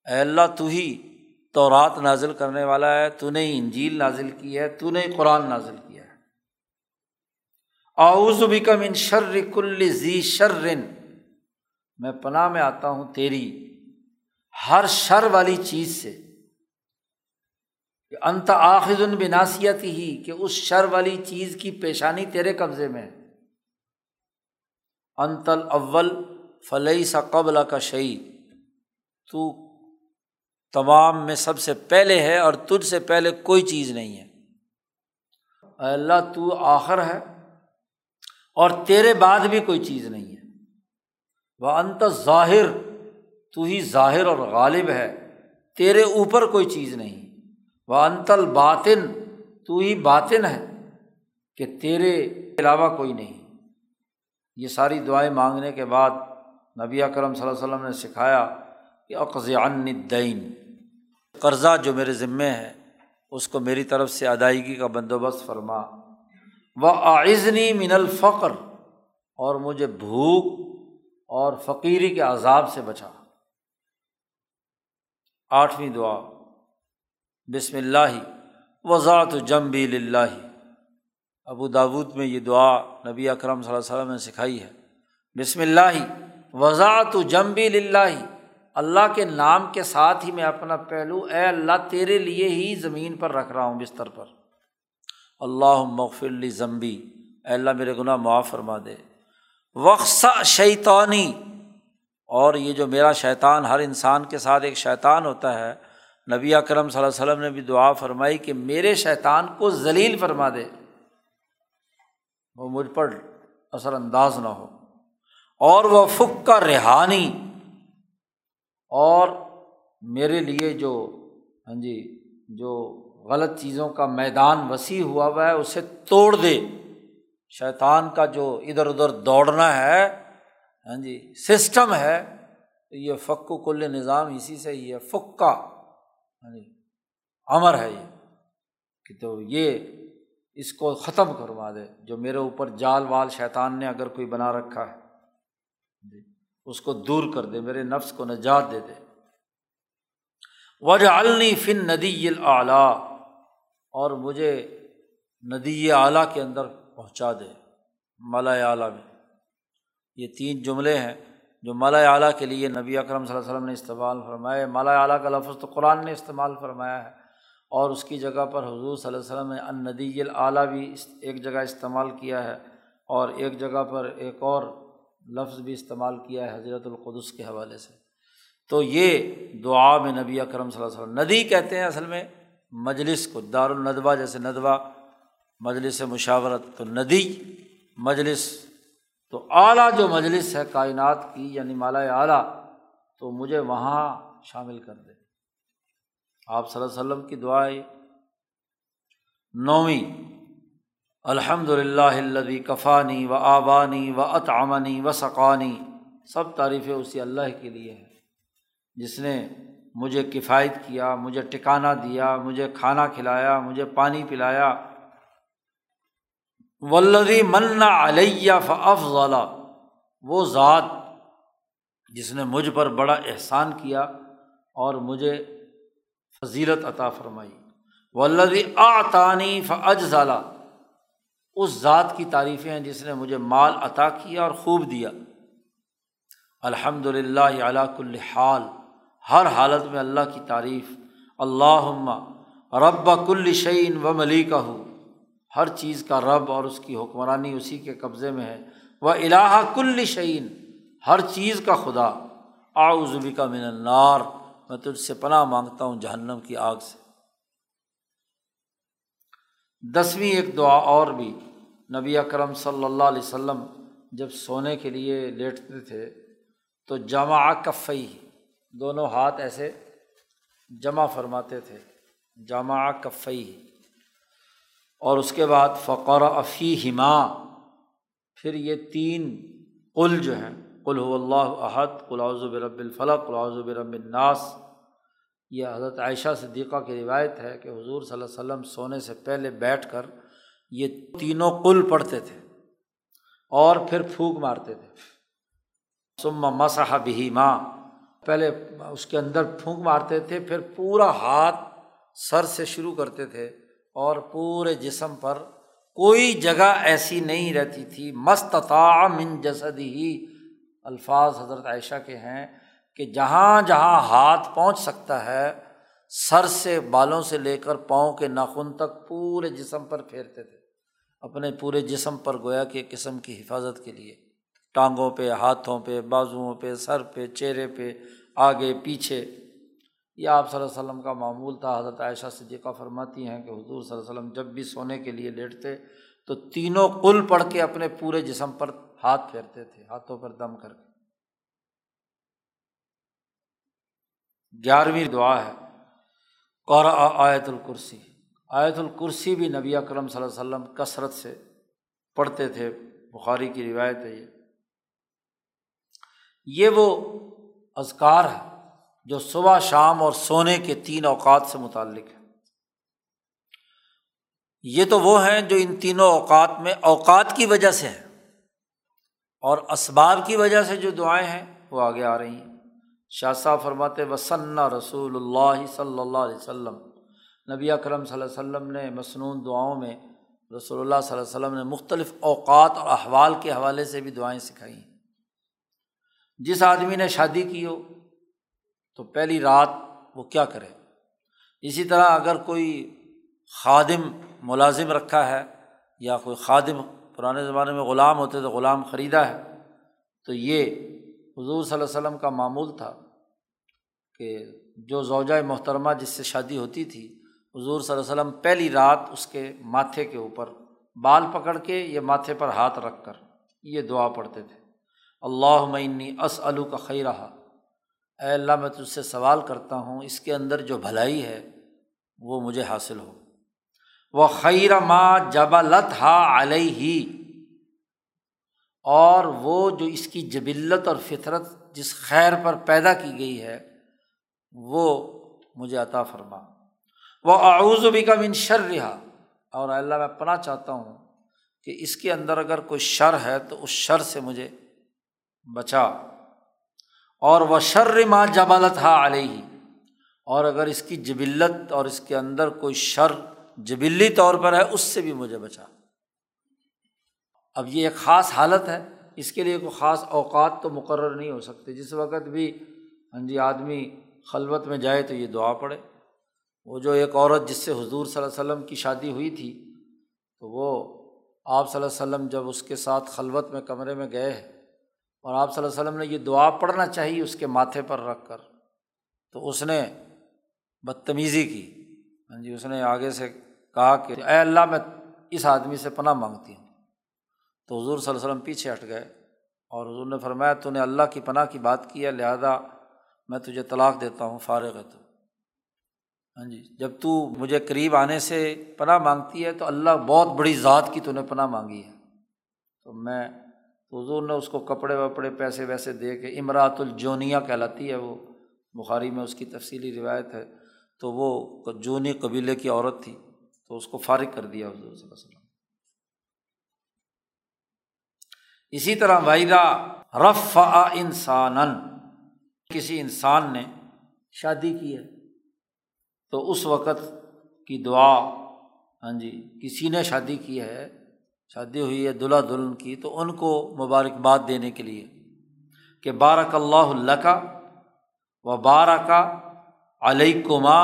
[SPEAKER 1] اے اللہ، تو ہی تورات نازل کرنے والا ہے، تو نے انجیل نازل کی ہے، تو نے قرآن نازل کیا ہے۔ آؤز بھی کم ان شر کل زی شرن۔ میں پناہ میں آتا ہوں تیری۔ ہر شر والی چیز سے انت آخذ بناسیت ہی، کہ اس شر والی چیز کی پیشانی تیرے قبضے میں انتل اول فلئی سا قبل کا شعی تو تمام میں سب سے پہلے ہے اور تجھ سے پہلے کوئی چیز نہیں ہے۔ اللہ، تو آخر ہے اور تیرے بعد بھی کوئی چیز نہیں ہے۔ وہ انت ظاہر تو ہی ظاہر اور غالب ہے، تیرے اوپر کوئی چیز نہیں۔ وہ انتل باطن تو ہی باطن ہے کہ تیرے علاوہ کوئی نہیں۔ یہ ساری دعائیں مانگنے کے بعد نبی اکرم صلی اللہ علیہ وسلم نے سکھایا کہ اقض دین قرضہ جو میرے ذمے ہے، اس کو میری طرف سے ادائیگی کا بندوبست فرما۔ و آئزنی من الفقر، اور مجھے بھوک اور فقیری کے عذاب سے بچا۔ آٹھویں دعا۔ بسم اللہ۔ وضاۃ جمبی لاہ ابو داود میں یہ دعا نبی اکرم صلی اللہ علیہ وسلم نے سکھائی ہے۔ بسم اللہ۔ وضاۃ جمبی لاہ اللہ کے نام کے ساتھ ہی میں اپنا پہلو اے اللہ تیرے لیے ہی زمین پر رکھ رہا ہوں بستر پر۔ اللہ مغفر ضمبی اے اللہ میرے گناہ معاف فرما دے۔ وقصہ شیطانی۔ اور یہ جو میرا شیطان، ہر انسان کے ساتھ ایک شیطان ہوتا ہے، نبی اکرم صلی اللہ علیہ وسلم نے بھی دعا فرمائی کہ میرے شیطان کو ذلیل فرما دے۔ وہ مجھ پر اثر انداز نہ ہو۔ اور وہ فک کا ریحانی اور میرے لیے جو ہاں جی جو غلط چیزوں کا میدان وسیع ہوا ہوا ہے، اسے توڑ دے۔ شیطان کا جو ادھر ادھر دوڑنا ہے ہاں جی سسٹم ہے تو یہ فک و کل نظام اسی سے ہی ہے فک کا ہاں جی امر ہے یہ، کہ تو یہ اس کو ختم کروا دے، جو میرے اوپر جال وال شیطان نے اگر کوئی بنا رکھا ہے ہاں جی اس کو دور کر دے، میرے نفس کو نجات دے دے۔ وجہ النی فن ندی اعلیٰ اور مجھے ندی اعلیٰ کے اندر پہنچا دے مالا اعلیٰ میں۔ یہ تین جملے ہیں جو مالا اعلیٰ کے لیے نبی اکرم صلی اللہ علیہ وسلم نے استعمال فرمایا مالا اعلیٰ کا لفظ تو قرآن نے استعمال فرمایا ہے۔ اور اس کی جگہ پر حضور صلی اللہ علیہ وسلم نے الندی اعلیٰ بھی ایک جگہ استعمال کیا ہے اور ایک جگہ پر ایک اور لفظ بھی استعمال کیا ہے حضرت القدس کے حوالے سے۔ تو یہ دعا میں نبی اکرم صلی اللہ علیہ وسلم، ندی کہتے ہیں اصل میں مجلس کو دار الندوہ جیسے ندوہ، مجلس مشاورت، تو ندی، مجلس تو اعلیٰ جو مجلس ہے کائنات کی یعنی مالا اعلیٰ، تو مجھے وہاں شامل کر دے۔ آپ صلی اللہ علیہ وسلم کی دعائیں نویں۔ الحمد للہ کفانی و آبانی و اطعمنی و سقانی۔ سب تعریفیں اسی اللہ کے لیے ہیں۔ جس نے مجھے کفایت کیا، مجھے ٹکانا دیا، مجھے کھانا کھلایا، مجھے پانی پلایا ولدی منا علیہ فضلہ وہ ذات جس نے مجھ پر بڑا احسان کیا اور مجھے فضیلت عطا فرمائی۔ ولدی آطانی فضالہ اس ذات کی تعریفیں ہیں جس نے مجھے مال عطا کیا اور خوب دیا۔ الحمد للہ علاق الحال ہر حالت میں اللہ کی تعریف اللہ رب کل شعین و ملیکہ۔ ہو ہر چیز کا رب اور اس کی حکمرانی اسی کے قبضے میں ہے۔ وہ الہ کل شعین ہر چیز کا خدا۔ آؤزبی کا من النار، میں تجھ سے پناہ مانگتا ہوں جہنم کی آگ سے۔ دسویں ایک دعا اور بھی نبی اکرم صلی اللہ علیہ وسلم جب سونے کے لیے لیٹتے تھے، تو جمع کفئی دونوں ہاتھ ایسے جمع فرماتے تھے۔ جامع کفئی اور اس کے بعد فقور افی ہما پھر یہ تین قل جو ہیں، قل اللہ احد قلاضب رب الفلق قلاضب رب الناس، یہ حضرت عائشہ صدیقہ کی روایت ہے کہ حضور صلی اللہ علیہ وسلم سونے سے پہلے بیٹھ کر یہ تینوں قل پڑھتے تھے اور پھر پھونک مارتے تھے۔ سما مسح بھی ماں پہلے اس کے اندر پھونک مارتے تھے، پھر پورا ہاتھ سر سے شروع کرتے تھے۔ اور پورے جسم پر کوئی جگہ ایسی نہیں رہتی تھی۔ مستطا من جسد ہی الفاظ حضرت عائشہ کے ہیں کہ جہاں جہاں ہاتھ پہنچ سکتا ہے، سر سے بالوں سے لے کر پاؤں کے ناخن تک پورے جسم پر پھیرتے تھے۔ اپنے پورے جسم پر گویا کہ قسم کی حفاظت کے لیے۔ ٹانگوں پہ، ہاتھوں پہ، بازوؤں پہ، سر پہ، چہرے پہ، آگے، پیچھے۔ یہ آپ صلی اللہ علیہ وسلم کا معمول تھا، حضرت عائشہ صدیقہ فرماتی ہیں کہ حضور صلی اللہ علیہ وسلم جب بھی سونے کے لیے لیٹتے تو تینوں کل پڑھ کے اپنے پورے جسم پر ہاتھ پھیرتے تھے، ہاتھوں پر دم کر کے۔ گیارہویں دعا ہے قور آیت الکرسی۔ آیت الکرسی بھی نبی اکرم صلی اللہ علیہ وسلم کثرت سے پڑھتے تھے، بخاری کی روایت ہے یہ۔ یہ وہ ازکار ہے جو صبح شام اور سونے کے تین اوقات سے متعلق ہے۔ یہ تو وہ ہیں جو ان تینوں اوقات میں اوقات کی وجہ سے ہے اور اسباب کی وجہ سے جو دعائیں ہیں وہ آگے آ رہی ہیں۔ شاہ صاحب فرماتے وسن رسول اللہ صلی اللہ علیہ وسلم۔ نبی اکرم صلی اللہ علیہ وسلم نے مصنون دعاؤں میں رسول اللہ صلی اللہ علیہ وسلم نے مختلف اوقات اور احوال کے حوالے سے بھی دعائیں سکھائی ہیں۔ جس آدمی نے شادی کی ہو تو پہلی رات وہ کیا کرے؟ اسی طرح اگر کوئی خادم ملازم رکھا ہے یا کوئی خادم پرانے زمانے میں غلام ہوتے تو غلام خریدا ہے، تو یہ حضور صلی اللہ علیہ وسلم کا معمول تھا کہ جو زوجۂ محترمہ جس سے شادی ہوتی تھی، حضور صلی اللہ علیہ وسلم پہلی رات اس کے ماتھے کے اوپر بال پکڑ کے یہ ماتھے پر ہاتھ رکھ کر یہ دعا پڑھتے تھے۔ اللہ معنی اس الو کا خی رہا اے اللہ، میں تجھ سے سوال کرتا ہوں، اس کے اندر جو بھلائی ہے، وہ مجھے حاصل ہو۔ وہ خیر ما جب لت ہا علیہ، اور وہ جو اس کی جبلت اور فطرت جس خیر پر پیدا کی گئی ہے، وہ مجھے عطا فرما۔ وہ اعوذ بھی کا من شر رہا اور اللہ، میں پناہ چاہتا ہوں کہ اس کے اندر اگر کوئی شر ہے، تو اس شر سے مجھے بچا۔ اور وہ شر ماں جبالت ہا علیہ۔ اور اگر اس کی جبلت اور اس کے اندر کوئی شر جبلی طور پر ہے، اس سے بھی مجھے بچا۔ اب یہ ایک خاص حالت ہے۔ اس کے لیے کوئی خاص اوقات تو مقرر نہیں ہو سکتے۔ جس وقت بھی ہاں جی آدمی خلوت میں جائے تو یہ دعا پڑھے۔ وہ جو ایک عورت جس سے حضور صلی اللہ علیہ وسلم کی شادی ہوئی تھی، تو وہ آپ صلی اللہ علیہ وسلم جب اس کے ساتھ خلوت میں کمرے میں گئے اور آپ صلی اللہ علیہ وسلم نے یہ دعا پڑھنا چاہیے اس کے ماتھے پر رکھ کر۔ تو اس نے بدتمیزی کی۔ ہاں جی اس نے آگے سے کہا کہ اے اللہ، میں اس آدمی سے پناہ مانگتی ہوں۔ تو حضور صلی اللہ علیہ وسلم پیچھے ہٹ گئے اور حضور نے فرمایا، تو نے اللہ کی پناہ کی بات کی ہے، لہٰذا میں تجھے طلاق دیتا ہوں، فارغ ہے تو۔ ہاں جی جب تو مجھے قریب آنے سے پناہ مانگتی ہے، تو اللہ بہت بڑی ذات کی تو نے پناہ مانگی ہے۔ تو میں حضور نے اس کو کپڑے وپڑے پیسے ویسے دے کے امراۃ الجونیا کہلاتی ہے، وہ بخاری میں اس کی تفصیلی روایت ہے۔ تو وہ جونی قبیلے کی عورت تھی، تو اس کو فارغ کر دیا حضور صلی اللہ علیہ وسلم۔ اسی طرح وحیدہ رف انسان کسی انسان نے شادی کی ہے، تو اس وقت کی دعا ہاں جی کسی نے شادی کی ہے شادی ہوئی ہے دلہا دلہن کی، تو ان کو مبارکباد دینے کے لیے کہ بارک اللہ اللہ کا و بارہ کا علیہ کما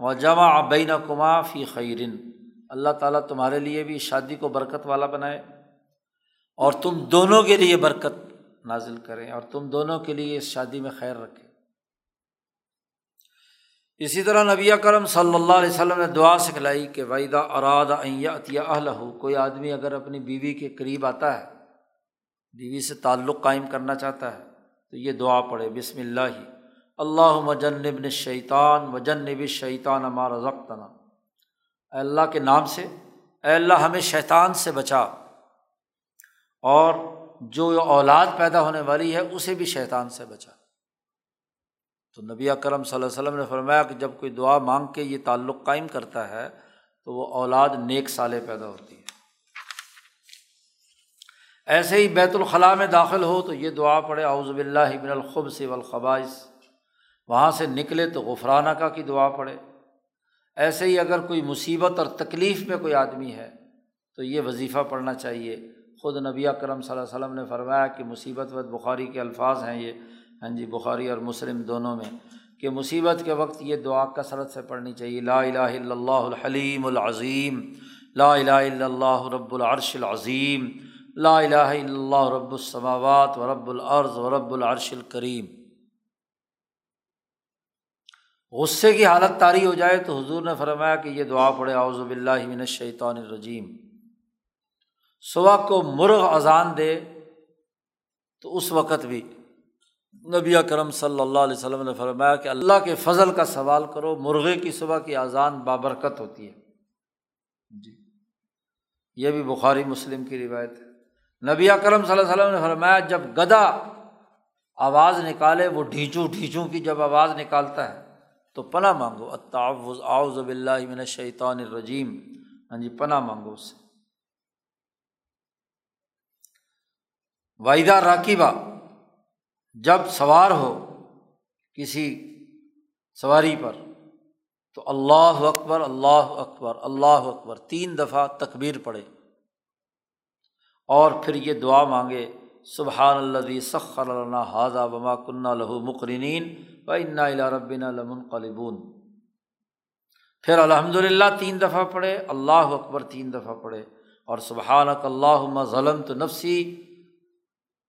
[SPEAKER 1] و جمع بین کما فی خیرن۔ اللہ تعالیٰ تمہارے لیے بھی شادی کو برکت والا بنائے اور تم دونوں کے لیے برکت نازل کریں اور تم دونوں کے لیے اس شادی میں خیر رکھیں۔ اسی طرح نبی کرم صلی اللہ علیہ وسلم نے دعا سکھلائی کہ ویدا اراد عطیہ اہل ہو کوئی آدمی اگر اپنی بیوی کے قریب آتا ہے، بیوی سے تعلق قائم کرنا چاہتا ہے، تو یہ دعا پڑھے، بسم اللہ۔ ہی اللہ مجنب نے شیطان وجنب شیطان ہمارا ضبطنا اللہ کے نام سے، اے اللہ ہمیں شیطان سے بچا۔ اور جو اولاد پیدا ہونے والی ہے، اسے بھی شیطان سے بچا۔ تو نبی کرم صلی اللہ علیہ وسلم نے فرمایا کہ جب کوئی دعا مانگ کے یہ تعلق قائم کرتا ہے تو وہ اولاد نیک سالے پیدا ہوتی ہے۔ ایسے ہی بیت الخلاء میں داخل ہو تو یہ دعا پڑھے، اعوذ باللہ بن الخب سے والخبائش وہاں سے نکلے تو غفرانہ کا کی دعا پڑھے۔ ایسے ہی اگر کوئی مصیبت اور تکلیف میں کوئی آدمی ہے تو یہ وظیفہ پڑھنا چاہیے۔ خود نبی کرم صلی اللہ علیہ وسلم نے فرمایا کہ مصیبت و بخاری کے الفاظ ہیں یہ۔ ہاں جی بخاری اور مسلم دونوں میں، کہ مصیبت کے وقت یہ دعا کثرت سے پڑھنی چاہیے۔ لا الہ الا اللہ الحلیم العظیم، لا الہ الا اللہ رب العرش العظیم، لا الہ الا اللہ رب السماوات و رب العرض و رب العرش الکریم۔ غصے کی حالت طاری ہو جائے تو حضور نے فرمایا کہ یہ دعا پڑھے، اعوذ باللہ من الشیطان الرجیم۔ صبح کو مرغ اذان دے تو اس وقت بھی نبی کرم صلی اللہ علیہ وسلم نے فرمایا کہ اللہ کے فضل کا سوال کرو، مرغے کی صبح کی اذان بابرکت ہوتی ہے۔ جی۔ یہ بھی بخاری مسلم کی روایت ہے۔ نبی کرم صلی اللہ علیہ وسلم نے فرمایا جب گدا آواز نکالے، وہ ڈھینچوں ڈھینچوں کی جب آواز نکالتا ہے، تو پناہ مانگو۔ اطاوز آؤز اللہ من شیطان الرجیم۔ ہاں جی پناہ مانگو اس سے۔ واحدہ راکیبہ جب سوار ہو کسی سواری پر، تو اللہ اکبر اللہ اکبر اللہ اکبر، تین دفعہ تقبیر پڑھے۔ اور پھر یہ دعا مانگے، سبحان اللہ سخر اللہ حاضہ بما کنہ لہو مقرنین و انا ربین لمن قلبون پھر الحمد للہ تین دفعہ پڑھے، اللہ اکبر تین دفعہ پڑھے۔ اور سبحانک اللہ ظلم تو نفسی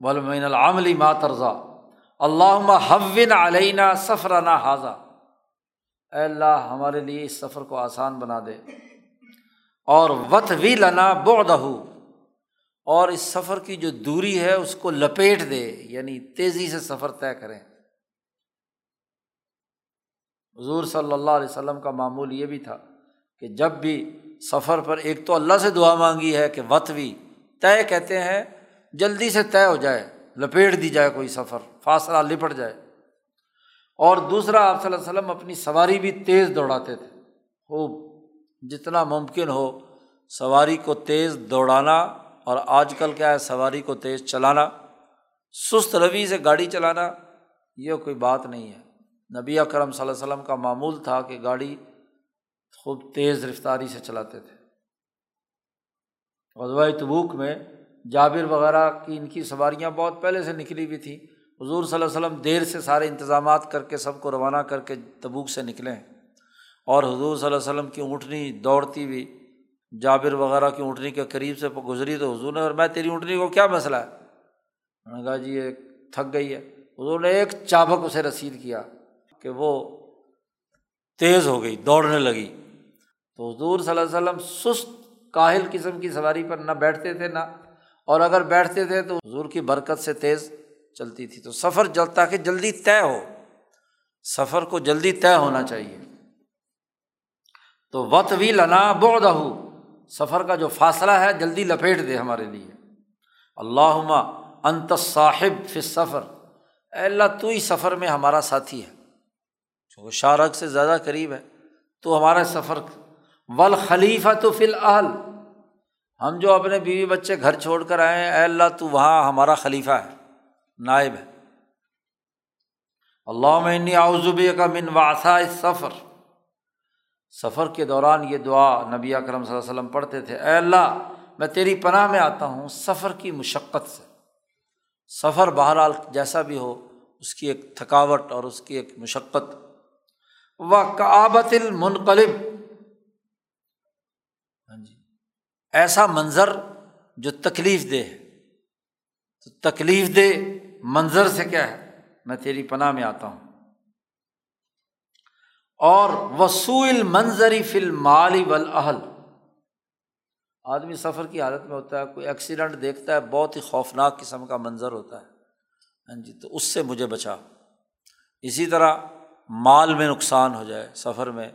[SPEAKER 1] ولمین العملی ماترزا اللہ حون علینہ سفرانہ حاضہ اے اللہ، ہمارے لیے اس سفر کو آسان بنا دے۔ اور وط وی لنا بودہ اور اس سفر کی جو دوری ہے، اس کو لپیٹ دے۔ یعنی تیزی سے سفر طے کریں۔ حضور صلی اللہ علیہ وسلم کا معمول یہ بھی تھا کہ جب بھی سفر پر ایک تو اللہ سے دعا مانگی ہے کہ وط وی طے کہتے ہیں جلدی سے طے ہو جائے، لپیٹ دی جائے کوئی سفر، فاصلہ لپٹ جائے۔ اور دوسرا، آپ صلی اللہ علیہ وسلم اپنی سواری بھی تیز دوڑاتے تھے۔ خوب، جتنا ممکن ہو سواری کو تیز دوڑانا اور آج کل کیا ہے، سواری کو تیز چلانا۔ سست روی سے گاڑی چلانا، یہ کوئی بات نہیں ہے۔ نبی اکرم صلی اللہ علیہ وسلم کا معمول تھا کہ گاڑی خوب تیز رفتاری سے چلاتے تھے۔ غزوہ تبوک میں جابر وغیرہ کی ان کی سواریاں بہت پہلے سے نکلی ہوئی تھیں۔ حضور صلی اللہ علیہ وسلم دیر سے سارے انتظامات کر کے سب کو روانہ کر کے تبوک سے نکلیں اور حضور صلی اللہ علیہ وسلم کی اونٹنی دوڑتی ہوئی، جابر وغیرہ کی اونٹنی کے قریب سے گزری تو حضور نے اور میں تیری اونٹنی کو کیا مسئلہ ہے؟ انہوں نے کہا جی یہ تھک گئی ہے۔ حضور نے ایک چابک اسے رسید کیا کہ وہ تیز ہو گئی، دوڑنے لگی۔ تو حضور صلی اللہ علیہ وسلم سست، کاہل قسم کی سواری پر نہ بیٹھتے تھے، نہ اور اگر بیٹھتے تھے تو حضور کی برکت سے تیز چلتی تھی۔ تو سفر جل تاکہ جلدی طے ہو۔ سفر کو جلدی طے ہونا چاہیے۔ تو وط بھی لنا بہت سفر کا جو فاصلہ ہے، جلدی لپیٹ دے ہمارے لیے۔ اللہ انت صاحب فِ سفر اے اللہ، تو ہی سفر میں ہمارا ساتھی ہے۔ جو شارک سے زیادہ قریب ہے۔ تو ہمارا سفر۔ ول خلیفہ تو فی الحال ہم جو اپنے بیوی بچے گھر چھوڑ کر آئے ہیں، اے اللہ، تو وہاں ہمارا خلیفہ ہے، نائب ہے۔ اللہ میں آؤزبی کا من واسا سفر سفر کے دوران یہ دعا نبی اکرم صلی اللہ علیہ وسلم پڑھتے تھے، اے اللہ، میں تیری پناہ میں آتا ہوں سفر کی مشقت سے۔ سفر بہرحال جیسا بھی ہو، اس کی ایک تھکاوٹ اور اس کی ایک مشقت۔ و کعبت المنقلب ہاں جی ایسا منظر جو تکلیف دہ ہے۔ تو تکلیف دہ منظر سے کیا ہے؟ میں تیری پناہ میں آتا ہوں۔ اور وسوئل منظری فل مالی ولاحل آدمی سفر کی حالت میں ہوتا ہے، کوئی ایکسیڈنٹ دیکھتا ہے، بہت ہی خوفناک قسم کا منظر ہوتا ہے۔ ہاں جی تو اس سے مجھے بچا اسی طرح مال میں نقصان ہو جائے سفر میں،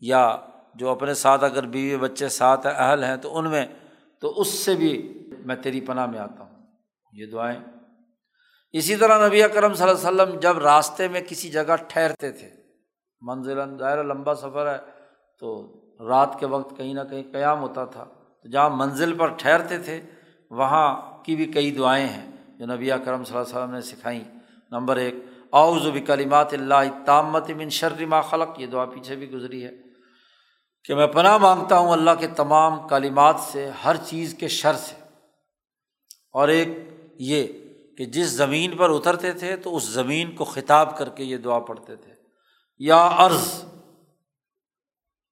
[SPEAKER 1] یا جو اپنے ساتھ اگر بیوی بچے ساتھ اہل ہیں تو ان میں، تو اس سے بھی میں تیری پناہ میں آتا ہوں۔ یہ دعائیں۔ اسی طرح نبی کرم صلی اللہ علیہ وسلم جب راستے میں کسی جگہ ٹھہرتے تھے منزل ظاہر لمبا سفر ہے، تو رات کے وقت کہیں نہ کہیں قیام ہوتا تھا۔ تو جہاں منزل پر ٹھہرتے تھے، وہاں کی بھی کئی دعائیں ہیں جو نبی کرم صلی اللہ علیہ وسلم نے سکھائیں۔ نمبر ایک اوز و کلیمات اللہ تامت من شر ما خلق۔ یہ دعا پیچھے بھی گزری ہے۔ کہ میں پناہ مانگتا ہوں اللہ کے تمام کالیمات سے، ہر چیز کے شر سے۔ اور ایک یہ کہ جس زمین پر اترتے تھے تو اس زمین کو خطاب کر کے یہ دعا پڑھتے تھے۔ یا عرض،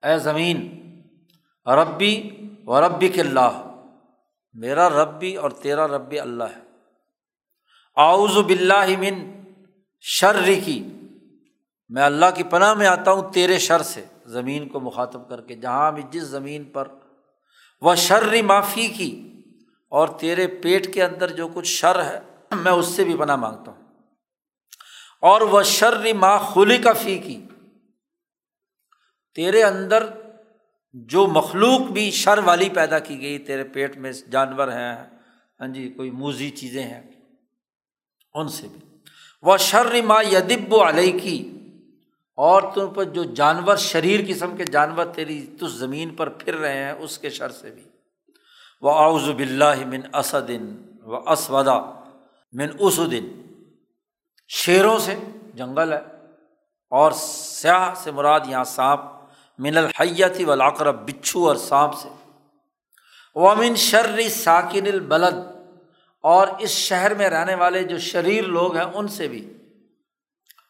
[SPEAKER 1] اے زمین، ربی و ربی کے اللہ، میرا ربی اور تیرا ربی اللہ ہے۔ آؤز بلّہ من شرری کی میں اللہ کی پناہ میں آتا ہوں تیرے شر سے۔ زمین کو مخاطب کر کے، جہاں بھی جس زمین پر، وہ شرری معافی کی اور تیرے پیٹ کے اندر جو کچھ شر ہے، میں اس سے بھی پناہ مانگتا ہوں۔ اور وہ شرری ماں خلی کا فی کی، تیرے اندر جو مخلوق بھی شر والی پیدا کی گئی، تیرے پیٹ میں جانور ہیں ہاں جی کوئی موزی چیزیں ہیں، ان سے بھی۔ وہ شر ماں یدب و علیہ کی اور تم پر جو جانور شریر قسم کے جانور تیری تو زمین پر پھر رہے ہیں، اس کے شر سے بھی۔ وہ آؤز بلّہ من اسدن و اسودا من اسدن شیروں سے جنگل ہے اور سیاہ سے مراد یہاں سانپ۔ من الحیتی ولاقرب بچھو اور سانپ سے۔ وہ من شرری ساکن البلد اور اس شہر میں رہنے والے جو شریر لوگ ہیں، ان سے بھی۔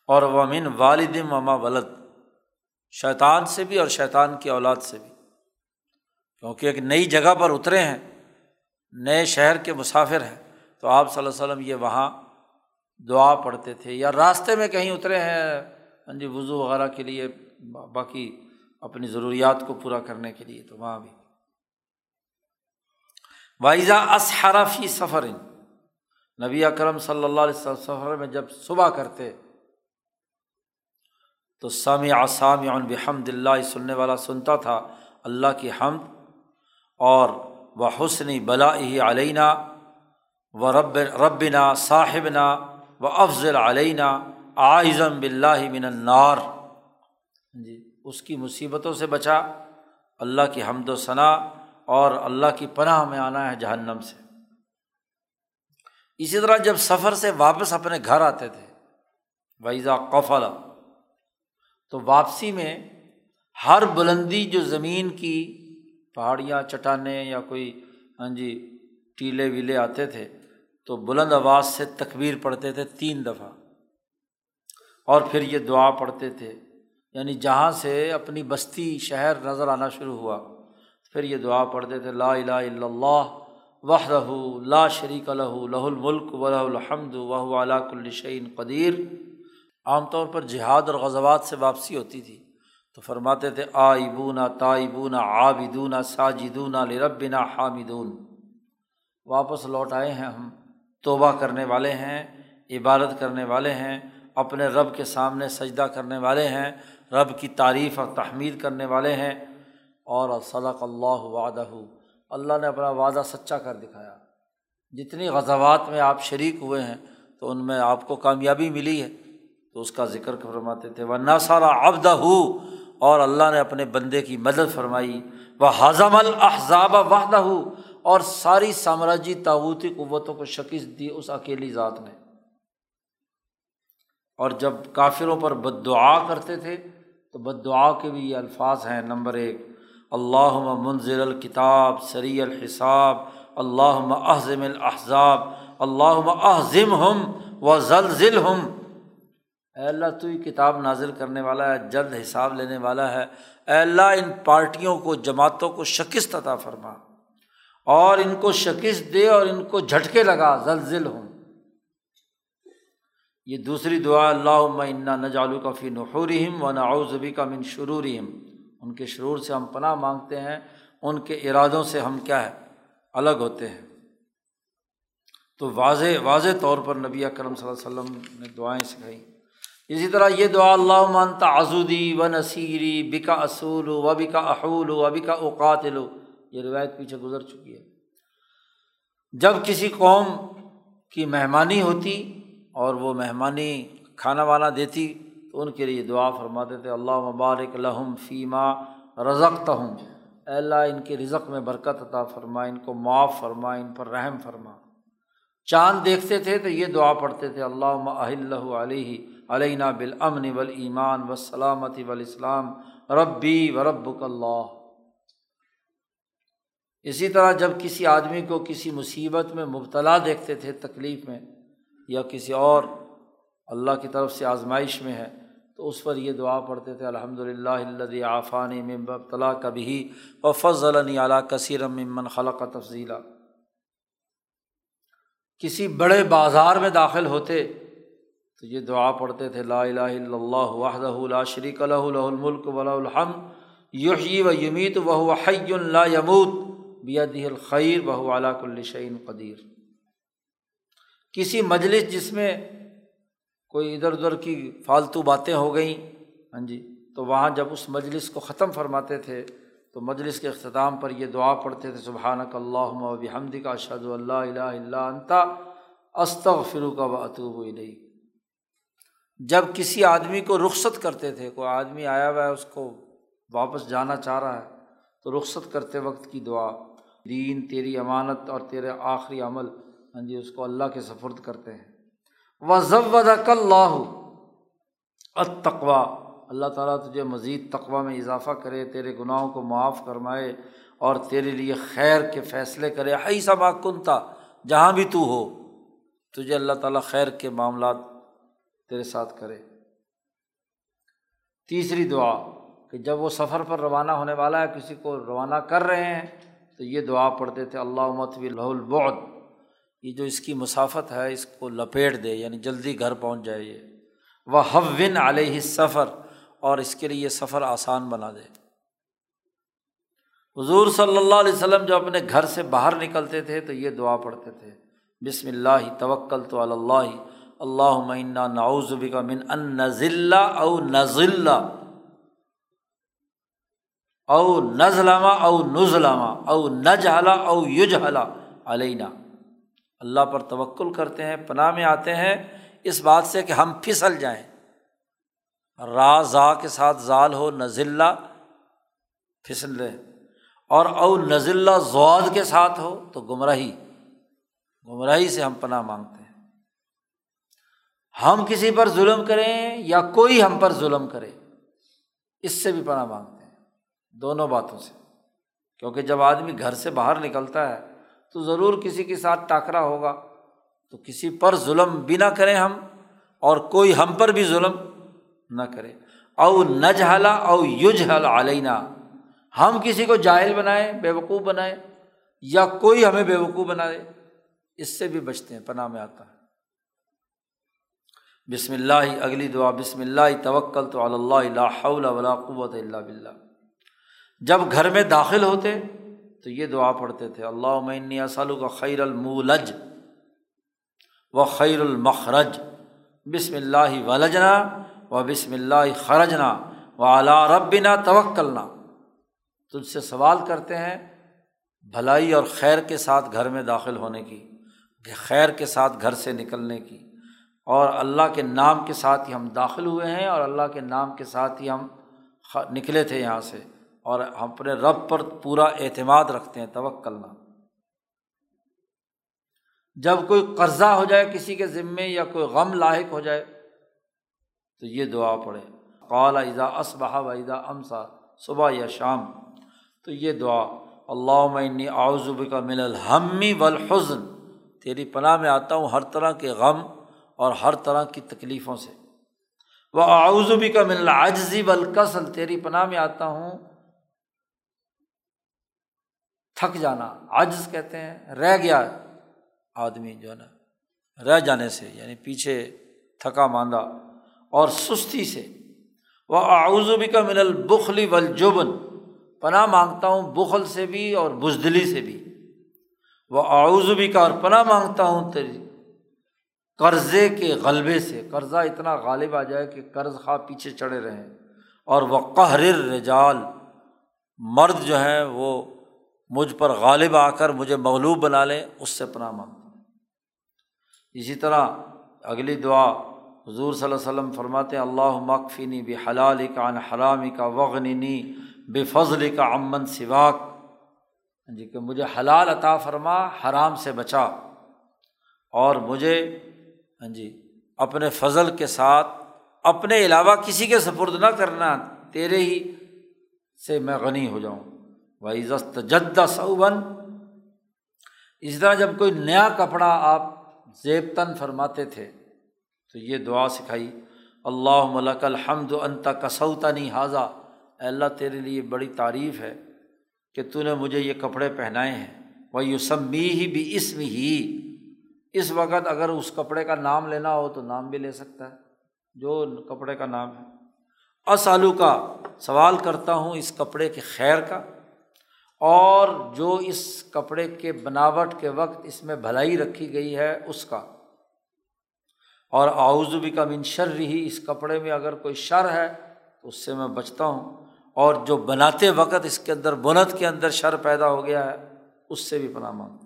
[SPEAKER 1] اور ومن والد وما ولد، شیطان سے بھی اور شیطان کی اولاد سے بھی۔ کیونکہ ایک نئی جگہ پر اترے ہیں، نئے شہر کے مسافر ہیں، تو آپ صلی اللہ علیہ وسلم یہ وہاں دعا پڑھتے تھے یا راستے میں کہیں اترے ہیں ہاں جی وضو وغیرہ کے لیے باقی اپنی ضروریات کو پورا کرنے کے لیے تو وہاں بھی۔ وائزا اسحرفی سفر، نبی اکرم صلی اللہ علیہ سفر میں جب صبح کرتے تو سامع آسام بحمد اللہ سننے والا سنتا تھا اللہ کی حمد اور وہ حسنی بلا علینہ و رب ربنا صاحبنا و افضل علینہ آئزم بلّہ من النار جی اس کی مصیبتوں سے بچا، اللہ کی حمد و ثناء اور اللہ کی پناہ میں آنا ہے جہنم سے۔ اسی طرح جب سفر سے واپس اپنے گھر آتے تھے ویزا قفلا تو واپسی میں ہر بلندی جو زمین کی پہاڑیاں، چٹانیں یا کوئی ہاں جی ٹیلے ویلے آتے تھے، تو بلند آواز سے تکبیر پڑھتے تھے تین دفعہ۔ اور پھر یہ دعا پڑھتے تھے۔ یعنی جہاں سے اپنی بستی شہر نظر آنا شروع ہوا، پھر یہ دعا پڑھتے تھے، لا الہ الا اللہ وحدہ لا شریک الہ لہ الملک و لہ الحمد وہ علاق الشعین قدیر۔ عام طور پر جہاد اور غزوات سے واپسی ہوتی تھی۔ تو فرماتے تھے آئبونا تائبونا عابدون ساجدون لربنا حامدون۔ واپس لوٹ آئے ہیں ہم، توبہ کرنے والے ہیں، عبادت کرنے والے ہیں، اپنے رب کے سامنے سجدہ کرنے والے ہیں، رب کی تعریف اور تحمید کرنے والے ہیں۔ اور صدق اللہ وعدہ۔ اللہ نے اپنا وعدہ سچا کر دکھایا۔ جتنی غزوات میں آپ شریک ہوئے ہیں، تو ان میں آپ کو کامیابی ملی ہے۔ تو اس کا ذکر فرماتے تھے وہ نہ سارا ہو اور اللہ نے اپنے بندے کی مدد فرمائی وہ ہضم الحضاب وحدہ ہو اور ساری سامراجی تعوتی قوتوں کو شکست دی اس اکیلی ذات نے۔ اور جب کافروں پر بد دعا کرتے تھے، تو بد دعا کے بھی یہ الفاظ ہیں۔ نمبر ایک اللہ منظر الکتاب سری الحساب اللہ احزم الحضاب اللہ احزم ہم و زلزل ہم اے اللہ تو ہی کتاب نازل کرنے والا ہے، جلد حساب لینے والا ہے۔ اے اللہ ان پارٹیوں کو، جماعتوں کو شکست عطا فرما۔ اور ان کو شکست دے اور ان کو جھٹکے لگا، زلزل ہوں۔ یہ دوسری دعا اللہ انا نجالو کا فی نحورہم و ناؤزبی کا من شرورہم۔ ان کے شرور سے ہم پناہ مانگتے ہیں، ان کے ارادوں سے ہم کیا ہے، الگ ہوتے ہیں۔ تو واضح واضح طور پر نبی اکرم صلی اللہ علیہ وسلم نے دعائیں سکھائیں۔ اسی طرح یہ دعا اللہ مانتا آزودی و نصیری، بکا اصول و بکا احول و بکا اوقاتل یہ روایت پیچھے گزر چکی ہے۔ جب کسی قوم کی مہمانی ہوتی اور وہ مہمانی کھانا وانا دیتی تو ان کے لیے دعا فرماتے تھے اللہ مبارک لہم فیمہ رزق ہوں اللہ، ان کے رزق میں برکت عطا فرما، ان کو معاف فرما، ان پر رحم فرما۔ چاند دیکھتے تھے تو یہ دعا پڑھتے تھے اللہ اللہ علیہ علینہ بالامن ول ایمان و ربی و رب اللہ۔ اسی طرح جب کسی آدمی کو کسی مصیبت میں مبتلا دیکھتے تھے، تکلیف میں، یا کسی اور اللہ کی طرف سے آزمائش میں ہے، تو اس پر یہ دعا پڑھتے تھے الحمد للہ اللہ آفانی مبتلا کبھی و فضل اعلیٰ کثیر ممن خلق تفضیلہ کسی بڑے بازار میں داخل ہوتے تو یہ دعا پڑھتے تھے، لا الہ الا اللہ وحدہ لا شریک لہ لہ الملک ولا الحم یحیی و یمیت وہ حی لا یموت بیدہ الخیر بہ علاق الشعین قدیر۔ کسی مجلس جس میں کوئی ادھر ادھر کی فالتو باتیں ہو گئیں ہاں جی تو وہاں جب اس مجلس کو ختم فرماتے تھے، تو مجلس کے اختتام پر یہ دعا پڑھتے تھے، سبحانک اللہ و بحمد کا اشد اللہ الہ اللہ انتا استغ فرو کا و اطوب علیہ جب کسی آدمی کو رخصت کرتے تھے، کوئی آدمی آیا ہوا ہے، اس کو واپس جانا چاہ رہا ہے، تو رخصت کرتے وقت کی دعا، دین تیری امانت اور تیرے آخری عمل ہاں جی اس کو اللہ کے سفرد کرتے ہیں۔ و ضبد اللہ اتقوا اللہ تعالیٰ تجھے مزید تقوا میں اضافہ کرے، تیرے گناہوں کو معاف کرمائے اور تیرے لیے خیر کے فیصلے کرے۔ ہائی سا کنتا جہاں بھی تو ہو، تجھے اللہ تعالیٰ خیر کے معاملات تیرے ساتھ کرے۔ تیسری دعا کہ جب وہ سفر پر روانہ ہونے والا ہے، کسی کو روانہ کر رہے ہیں، تو یہ دعا پڑھتے تھے اللہ متوی لہ البعد یہ جو اس کی مسافت ہے، اس کو لپیٹ دے یعنی جلدی گھر پہنچ جائے یہ۔ وہ حون علیہ سفر اور اس کے لیے یہ سفر آسان بنا دے۔ حضور صلی اللہ علیہ وسلم جو اپنے گھر سے باہر نکلتے تھے، تو یہ دعا پڑھتے تھے، بسم اللہ، توکل تو اللہ اللہ معینہ ناؤزبی کا من ان نزلہ او نزلہ او نزلامہ او نزلامہ او نجلا او یوجلا علینہ اللہ پر توکل کرتے ہیں، پناہ میں آتے ہیں۔ اس بات سے کہ ہم پھسل جائیں۔ را ذا کے ساتھ ذال ہو نزلہ پھسل رہے اور او نزلہ زواد کے ساتھ ہو تو گمراہی۔ گمراہی سے ہم پناہ مانگتے ہیں۔ ہم کسی پر ظلم کریں یا کوئی ہم پر ظلم کرے، اس سے بھی پناہ مانگتے ہیں، دونوں باتوں سے۔ کیونکہ جب آدمی گھر سے باہر نکلتا ہے تو ضرور کسی کے ساتھ ٹاکرا ہوگا۔ تو کسی پر ظلم بھی نہ کریں ہم اور کوئی ہم پر بھی ظلم نہ کرے۔ او نہ او یوج حل علینا، ہم کسی کو جاہل بنائیں بے وقوف بنائیں یا کوئی ہمیں بے وقوف بنا دے اس سے بھی بچتے ہیں، پناہ میں آتا ہے۔ بسم اللہ، اگلی دعا، بسم اللہ توکل تو اللہ ولا قوت اللہ بلّہ جب گھر میں داخل ہوتے تو یہ دعا پڑھتے تھے اللہ عمنی اسلو کا خیر المولج و خیر المخرج۔ بسم اللہ ولجنا و بسم اللہ خرجنا و اعلیٰ ربنا توکلنا۔ تجھ سے سوال کرتے ہیں، بھلائی اور خیر کے ساتھ گھر میں داخل ہونے کی، خیر کے ساتھ گھر سے نکلنے کی۔ اور اللہ کے نام کے ساتھ ہی ہم داخل ہوئے ہیں اور اللہ کے نام کے ساتھ ہی ہم نکلے تھے یہاں سے اور ہم اپنے رب پر پورا اعتماد رکھتے ہیں توکلنا جب کوئی قرضہ ہو جائے کسی کے ذمے یا کوئی غم لاحق ہو جائے تو یہ دعا پڑھے قال اذا اسبہ و اذا امسا، صبح یا شام۔ تو یہ دعا اللہ میں آؤزب کا مل الحمی والحزن۔ تیری پناہ میں آتا ہوں ہر طرح کے غم اور ہر طرح کی تکلیفوں سے۔ وہ آؤزبی کا مل عجزی والکسل تیری پناہ میں آتا ہوں۔ تھک جانا، عجز کہتے ہیں، رہ گیا آدمی جو ہے نا، رہ جانے سے یعنی پیچھے تھکا ماندہ اور سستی سے۔ وہ آؤزبی کا من البخلی والجبن، پناہ مانگتا ہوں بخل سے بھی اور بزدلی سے بھی۔ وہ آؤزبی کا اور پناہ مانگتا ہوں تیری قرضے کے غلبے سے، قرضہ اتنا غالب آ جائے کہ قرض خواہ پیچھے چڑھے رہیں۔ اور وہ قہر رجال، مرد جو ہیں وہ مجھ پر غالب آ کر مجھے مغلوب بنا لیں، اس سے پناہ مانگتا ہوں اسی طرح اگلی دعا حضور صلی اللہ وسلم فرماتے اللہ مقفینی بے حلال کا ان حرامی کا وغنی بے فضل کا امن سواک ہاں جی کہ مجھے حلال عطا فرما، حرام سے بچا۔ اور مجھے ہاں جی اپنے فضل کے ساتھ، اپنے علاوہ کسی کے سپرد نہ کرنا، تیرے ہی سے میں غنی ہو جاؤں۔ عزت جدہ صوبن اس طرح جب کوئی نیا کپڑا آپ زیب تن فرماتے تھے، تو یہ دعا سکھائی اللہ ملک الحمد انتا کسوتا نہیں حاضہ اللہ، تیرے لیے بڑی تعریف ہے کہ تو نے مجھے یہ کپڑے پہنائے ہیں۔ وہ یوسمی ہی بھی اسم ہی اس وقت اگر اس کپڑے کا نام لینا ہو تو نام بھی لے سکتا ہے، جو کپڑے کا نام ہے۔ اسالو کا سوال کرتا ہوں اس کپڑے کے خیر کا، اور جو اس کپڑے کے بناوٹ کے وقت اس میں بھلائی رکھی گئی ہے اس کا۔ اور آؤزبی کا من شر ہی اس کپڑے میں اگر کوئی شر ہے تو اس سے میں بچتا ہوں۔ اور جو بناتے وقت اس کے اندر بنت کے اندر شر پیدا ہو گیا ہے، اس سے بھی پناہ مانگتا ہوں۔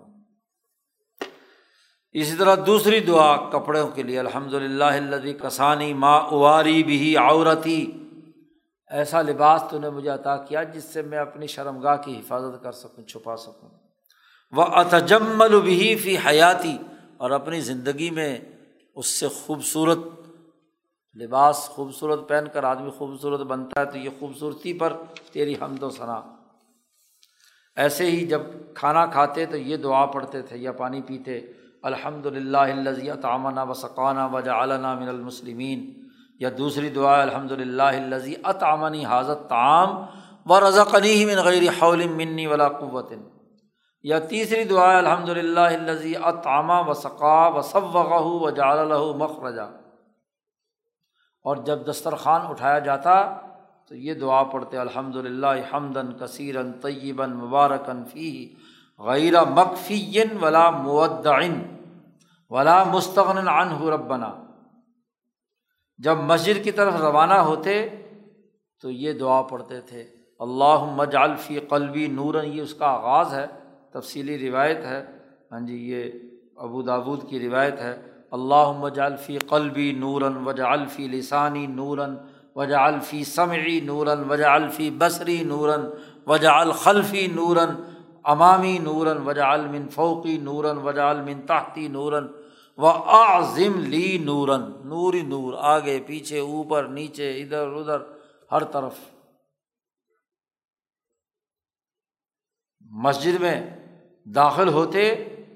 [SPEAKER 1] اسی طرح دوسری دعا کپڑوں کے لیے الحمد للہ اللہ کسانی ماں اواری بھی عورتی۔ ایسا لباس تو نے مجھے عطا کیا جس سے میں اپنی شرم گاہ کی حفاظت کر سکوں، چھپا سکوں۔ وہ اتجمل بھی فی حیاتی اور اپنی زندگی میں اس سے خوبصورت لباس، خوبصورت پہن کر آدمی خوبصورت بنتا ہے تو یہ خوبصورتی پر تیری حمد و ثنا۔ ایسے ہی جب کھانا کھاتے تو یہ دعا پڑھتے تھے، یا پانی پیتے۔ الحمد للہ الزیت آمنا و سقانہ من المسلمین۔ یا دوسری دعا الحمد للہ الزی اطامنی حاضت تعام و رضقنی من غیر حول منی ولا قوت۔ یا تیسری دعا الحمد للہ الزی اطامہ و ثقا و و جال مخرجا۔ اور جب دسترخوان اٹھایا جاتا تو یہ دعا پڑھتے، الحمد للہ حمدن کثیرن طیباً مبارکن فی غیر مقفی ولا مودعن ولا مستغن عنہ ربنا۔ جب مسجد کی طرف روانہ ہوتے تو یہ دعا پڑھتے تھے اللہ مجالفی قلبی نورن یہ اس کا آغاز ہے، تفصیلی روایت ہے۔ ہاں جی یہ ابو دابود کی روایت ہے اللہ وجا فی قلبی نوراً وجا الفی لسانی نوراً وجا الفی سمعی نوراً وجا الفی بصری نوراً وجا الخلفی نوراً۔ امامی نوراً وجا المن فوقی نوراً وجا المن تحتی نوراً و آزم لی نوراً۔ نوری نور، آگے، پیچھے، اوپر، نیچے، ادھر ادھر، ہر طرف۔ مسجد میں داخل ہوتے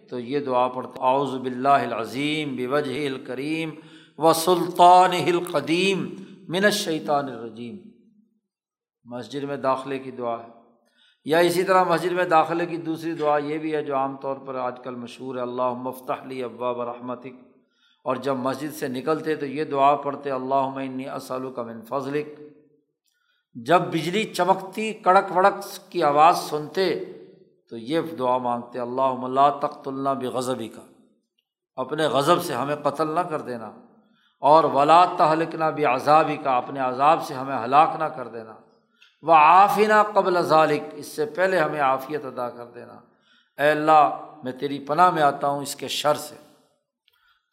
[SPEAKER 1] تو یہ دعا پڑھتے آؤز بلّہ العظیم بوجہ الکریم و سلطان القدیم من شیطان الرجیم۔ مسجد میں داخلے کی دعا ہے۔ یا اسی طرح مسجد میں داخلے کی دوسری دعا یہ بھی ہے جو عام طور پر آج کل مشہور ہے اللہ مفتح لی ابا برحمتک اور جب مسجد سے نکلتے تو یہ دعا پڑھتے اللہ انی اسلو کا من فضلک. جب بجلی چمکتی، کڑک وڑک کی آواز سنتے تو یہ دعا مانگتے اللہ اللہ تخت اللہ بغضبی کا اپنے غضب سے ہمیں قتل نہ کر دینا اور ولا تہلکنا بھی عذابی کا اپنے عذاب سے ہمیں ہلاک نہ کر دینا۔ وہ عافینہ قبل ذالک اس سے پہلے ہمیں عافیت ادا کر دینا۔ اے اللہ، میں تیری پناہ میں آتا ہوں اس کے شر سے۔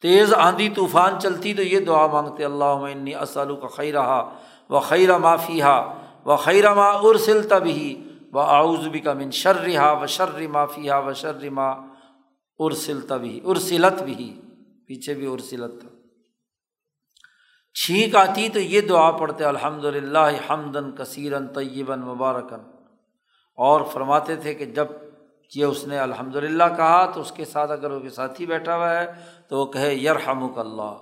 [SPEAKER 1] تیز آندھی طوفان چلتی تو یہ دعا مانگتے اللہ انی اسلو کا خیرہ و خیر معافیہ و خیر ما ارسل تبھی و آؤزبی کا من شرحا و شر معافیہ و شر ما ارسل تبھی ارسلت بھی پیچھے بھی ارسلت تھا۔ چھینک آتی تو یہ دعا پڑھتے الحمد للہ حمدن کثیرن طیباً مبارکن اور فرماتے تھے کہ جب یہ اس نے الحمد للہ کہا تو اس کے ساتھ اگر وہ ساتھی بیٹھا ہوا ہے تو وہ کہے، یرحمک اللہ.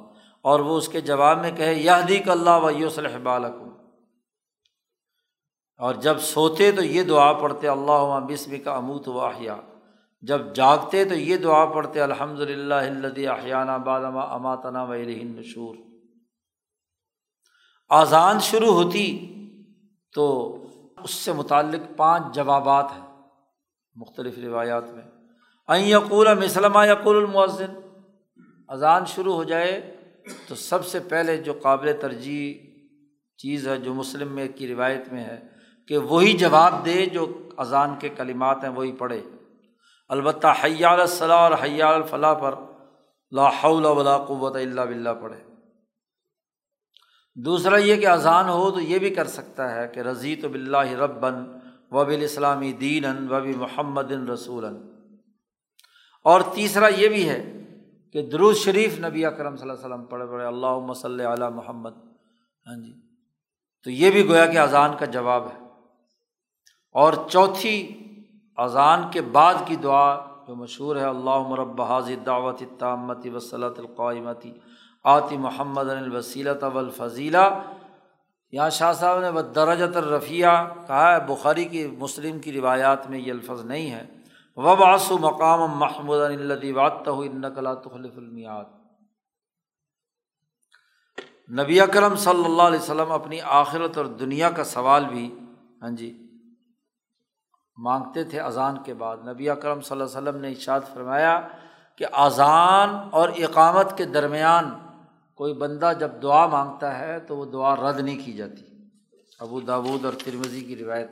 [SPEAKER 1] اور وہ اس کے جواب میں کہے یہ دیک اللہ و یوسلح بالکم. اور جب سوتے تو یہ دعا پڑھتے اللہ بسم کا اموت و احیا. جب جاگتے تو یہ دعا پڑھتے الحمد للہ احیانہ بادما اماتنا و نشور آزان شروع ہوتی تو اس سے متعلق پانچ جوابات ہیں مختلف روایات میں۔ این یقول مسلمہ یقول المعذن اذان شروع ہو جائے تو سب سے پہلے جو قابل ترجیح چیز ہے جو مسلم میں کی روایت میں ہے کہ وہی جواب دے جو اذان کے کلمات ہیں وہی پڑھے۔ البتہ حیال الصلاح اور حیال الفلاح پر لا حول ولا قوت اللہ بلّہ پڑھے۔ دوسرا یہ کہ اذان ہو تو یہ بھی کر سکتا ہے کہ رضی تو بلّہ ربن و بل اسلامی دین و محمد رسول اور تیسرا یہ بھی ہے کہ درود شریف نبی اکرم صلی اللہ علیہ وسلم پڑھے پڑھے اللہ مسل علیہ محمد۔ ہاں جی۔ تو یہ بھی گویا کہ اذان کا جواب ہے۔ اور چوتھی، اذان کے بعد کی دعا جو مشہور ہے اللہ مرب حاضر دعوت تامتی وصلۃ القائمتی آتی محمد الوسیلۃ والفضیلہ۔ یہاں شاہ صاحب نے وہ درجت الرفیہ کہا ہے، بخاری کی، مسلم کی روایات میں یہ الفظ نہیں ہے وب آسو مقام محمود الدیوات نقلا تخلف المیات نبی اکرم صلی اللہ علیہ وسلم اپنی آخرت اور دنیا کا سوال بھی ہاں جی مانگتے تھے اذان کے بعد۔ نبی اکرم صلی اللہ علیہ وسلم نے اشاد فرمایا کہ اذان اور اقامت کے درمیان کوئی بندہ جب دعا مانگتا ہے تو وہ دعا رد نہیں کی جاتی۔ ابو داود اور ترمزی کی روایت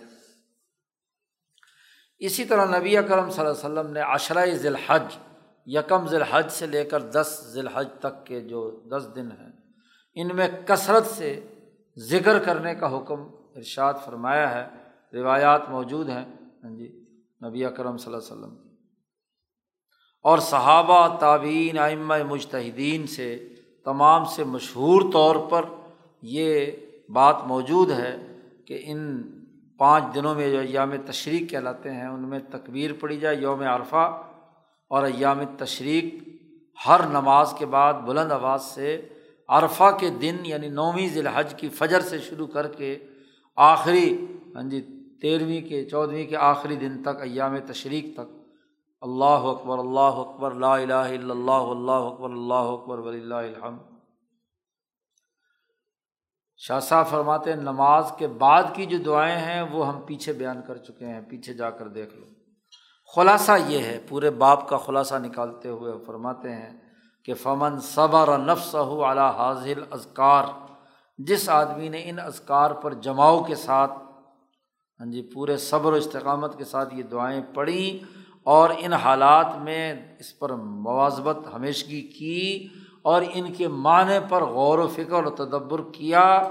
[SPEAKER 1] اسی طرح نبی اکرم صلی اللہ علیہ وسلم نے عشرۂ ذی الحج یکم ذی الحج سے لے کر دس ذی الحج تک کے جو دس دن ہیں، ان میں کثرت سے ذکر کرنے کا حکم ارشاد فرمایا ہے۔ روایات موجود ہیں۔ ہاں جی نبی اکرم صلی اللہ علیہ وسلم۔ اور صحابہ تعبین آئمہ مجتہدین سے تمام سے مشہور طور پر یہ بات موجود ہے کہ ان پانچ دنوں میں جو ایام تشریق کہلاتے ہیں، ان میں تکبیر پڑھی جائے، یوم عرفہ، اور ایام تشریق ہر نماز کے بعد بلند آواز سے عرفہ کے دن یعنی نویں ذی الحج کی فجر سے شروع کر کے آخری ہاں جی تیرہویں کے، چودھویں کے آخری دن تک ایام تشریق تک اللہ اکبر اللہ اکبر، لا الہ الا اللہ اللہ اکبر اللہ اکبر ولی اللہ الحمد۔ شاہ صاحب فرماتے ہیں، نماز کے بعد کی جو دعائیں ہیں، وہ ہم پیچھے بیان کر چکے ہیں، پیچھے جا کر دیکھ لو۔ خلاصہ یہ ہے، پورے باپ کا خلاصہ نکالتے ہوئے فرماتے ہیں کہ فمن صبر نفس ہو اعلیٰ حاضل ازکار جس آدمی نے ان ازکار پر جماؤ کے ساتھ ہاں جی پورے صبر و استقامت کے ساتھ یہ دعائیں پڑھیں اور ان حالات میں اس پر مواظبت ہمیشگی کی اور ان کے معنی پر غور و فکر و تدبر کیا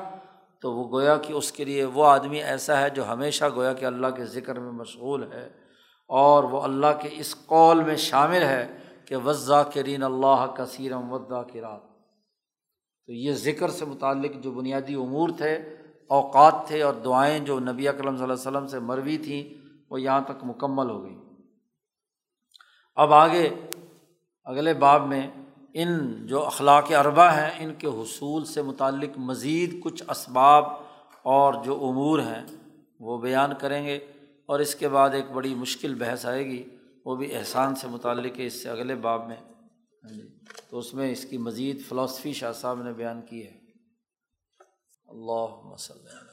[SPEAKER 1] تو وہ گویا کہ اس کے لیے وہ آدمی ایسا ہے جو ہمیشہ گویا کہ اللہ کے ذکر میں مشغول ہے اور وہ اللہ کے اس قول میں شامل ہے کہ وضا کرین اللہ کثیرم ودا کرات تو یہ ذکر سے متعلق جو بنیادی امور تھے، اوقات تھے اور دعائیں جو نبی اکرم صلی اللہ علیہ وسلم سے مروی تھیں، وہ یہاں تک مکمل ہو گئیں۔ اب آگے اگلے باب میں ان جو اخلاق اربا ہیں، ان کے حصول سے متعلق مزید کچھ اسباب اور جو امور ہیں، وہ بیان کریں گے اور اس کے بعد ایک بڑی مشکل بحث آئے گی، وہ بھی احسان سے متعلق ہے، اس سے اگلے باب میں۔ ہاں جی، تو اس میں اس کی مزید فلاسفی شاہ صاحب نے بیان کی ہے۔ اللہ مسلم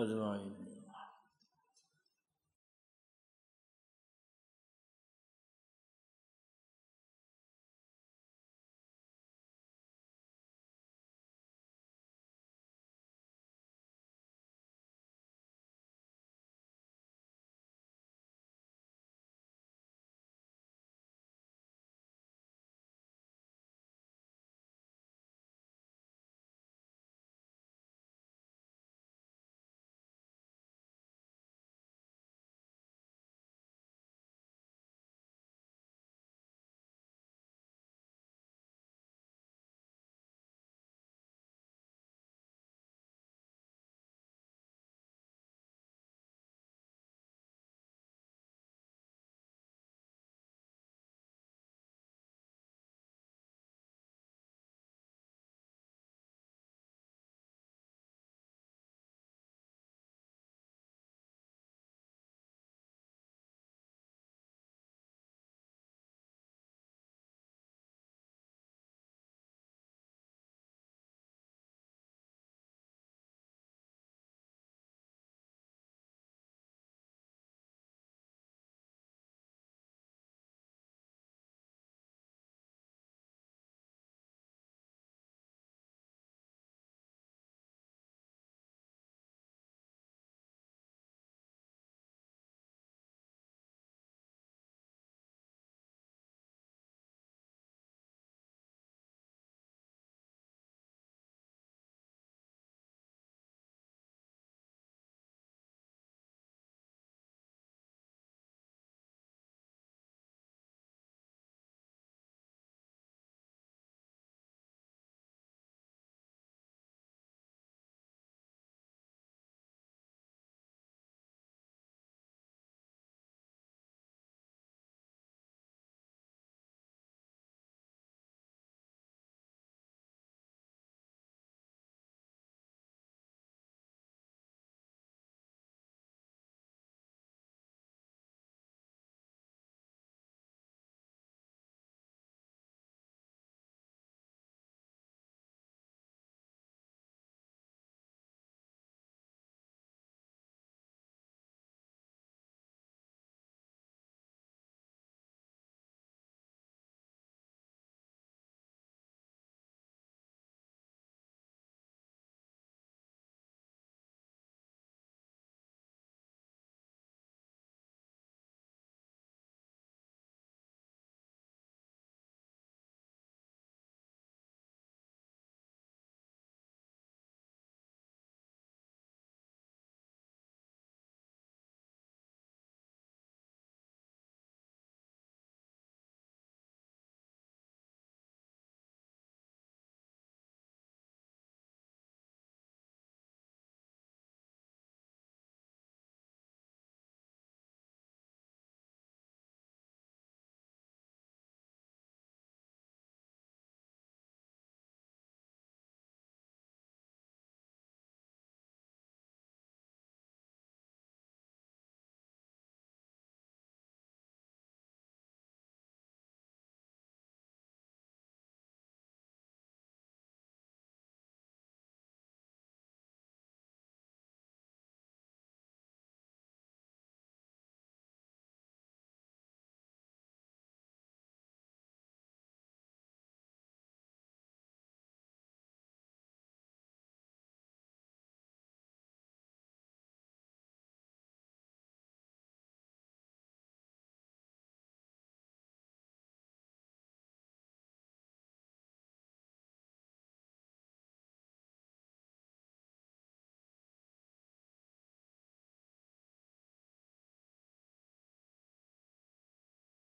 [SPEAKER 1] اجمائن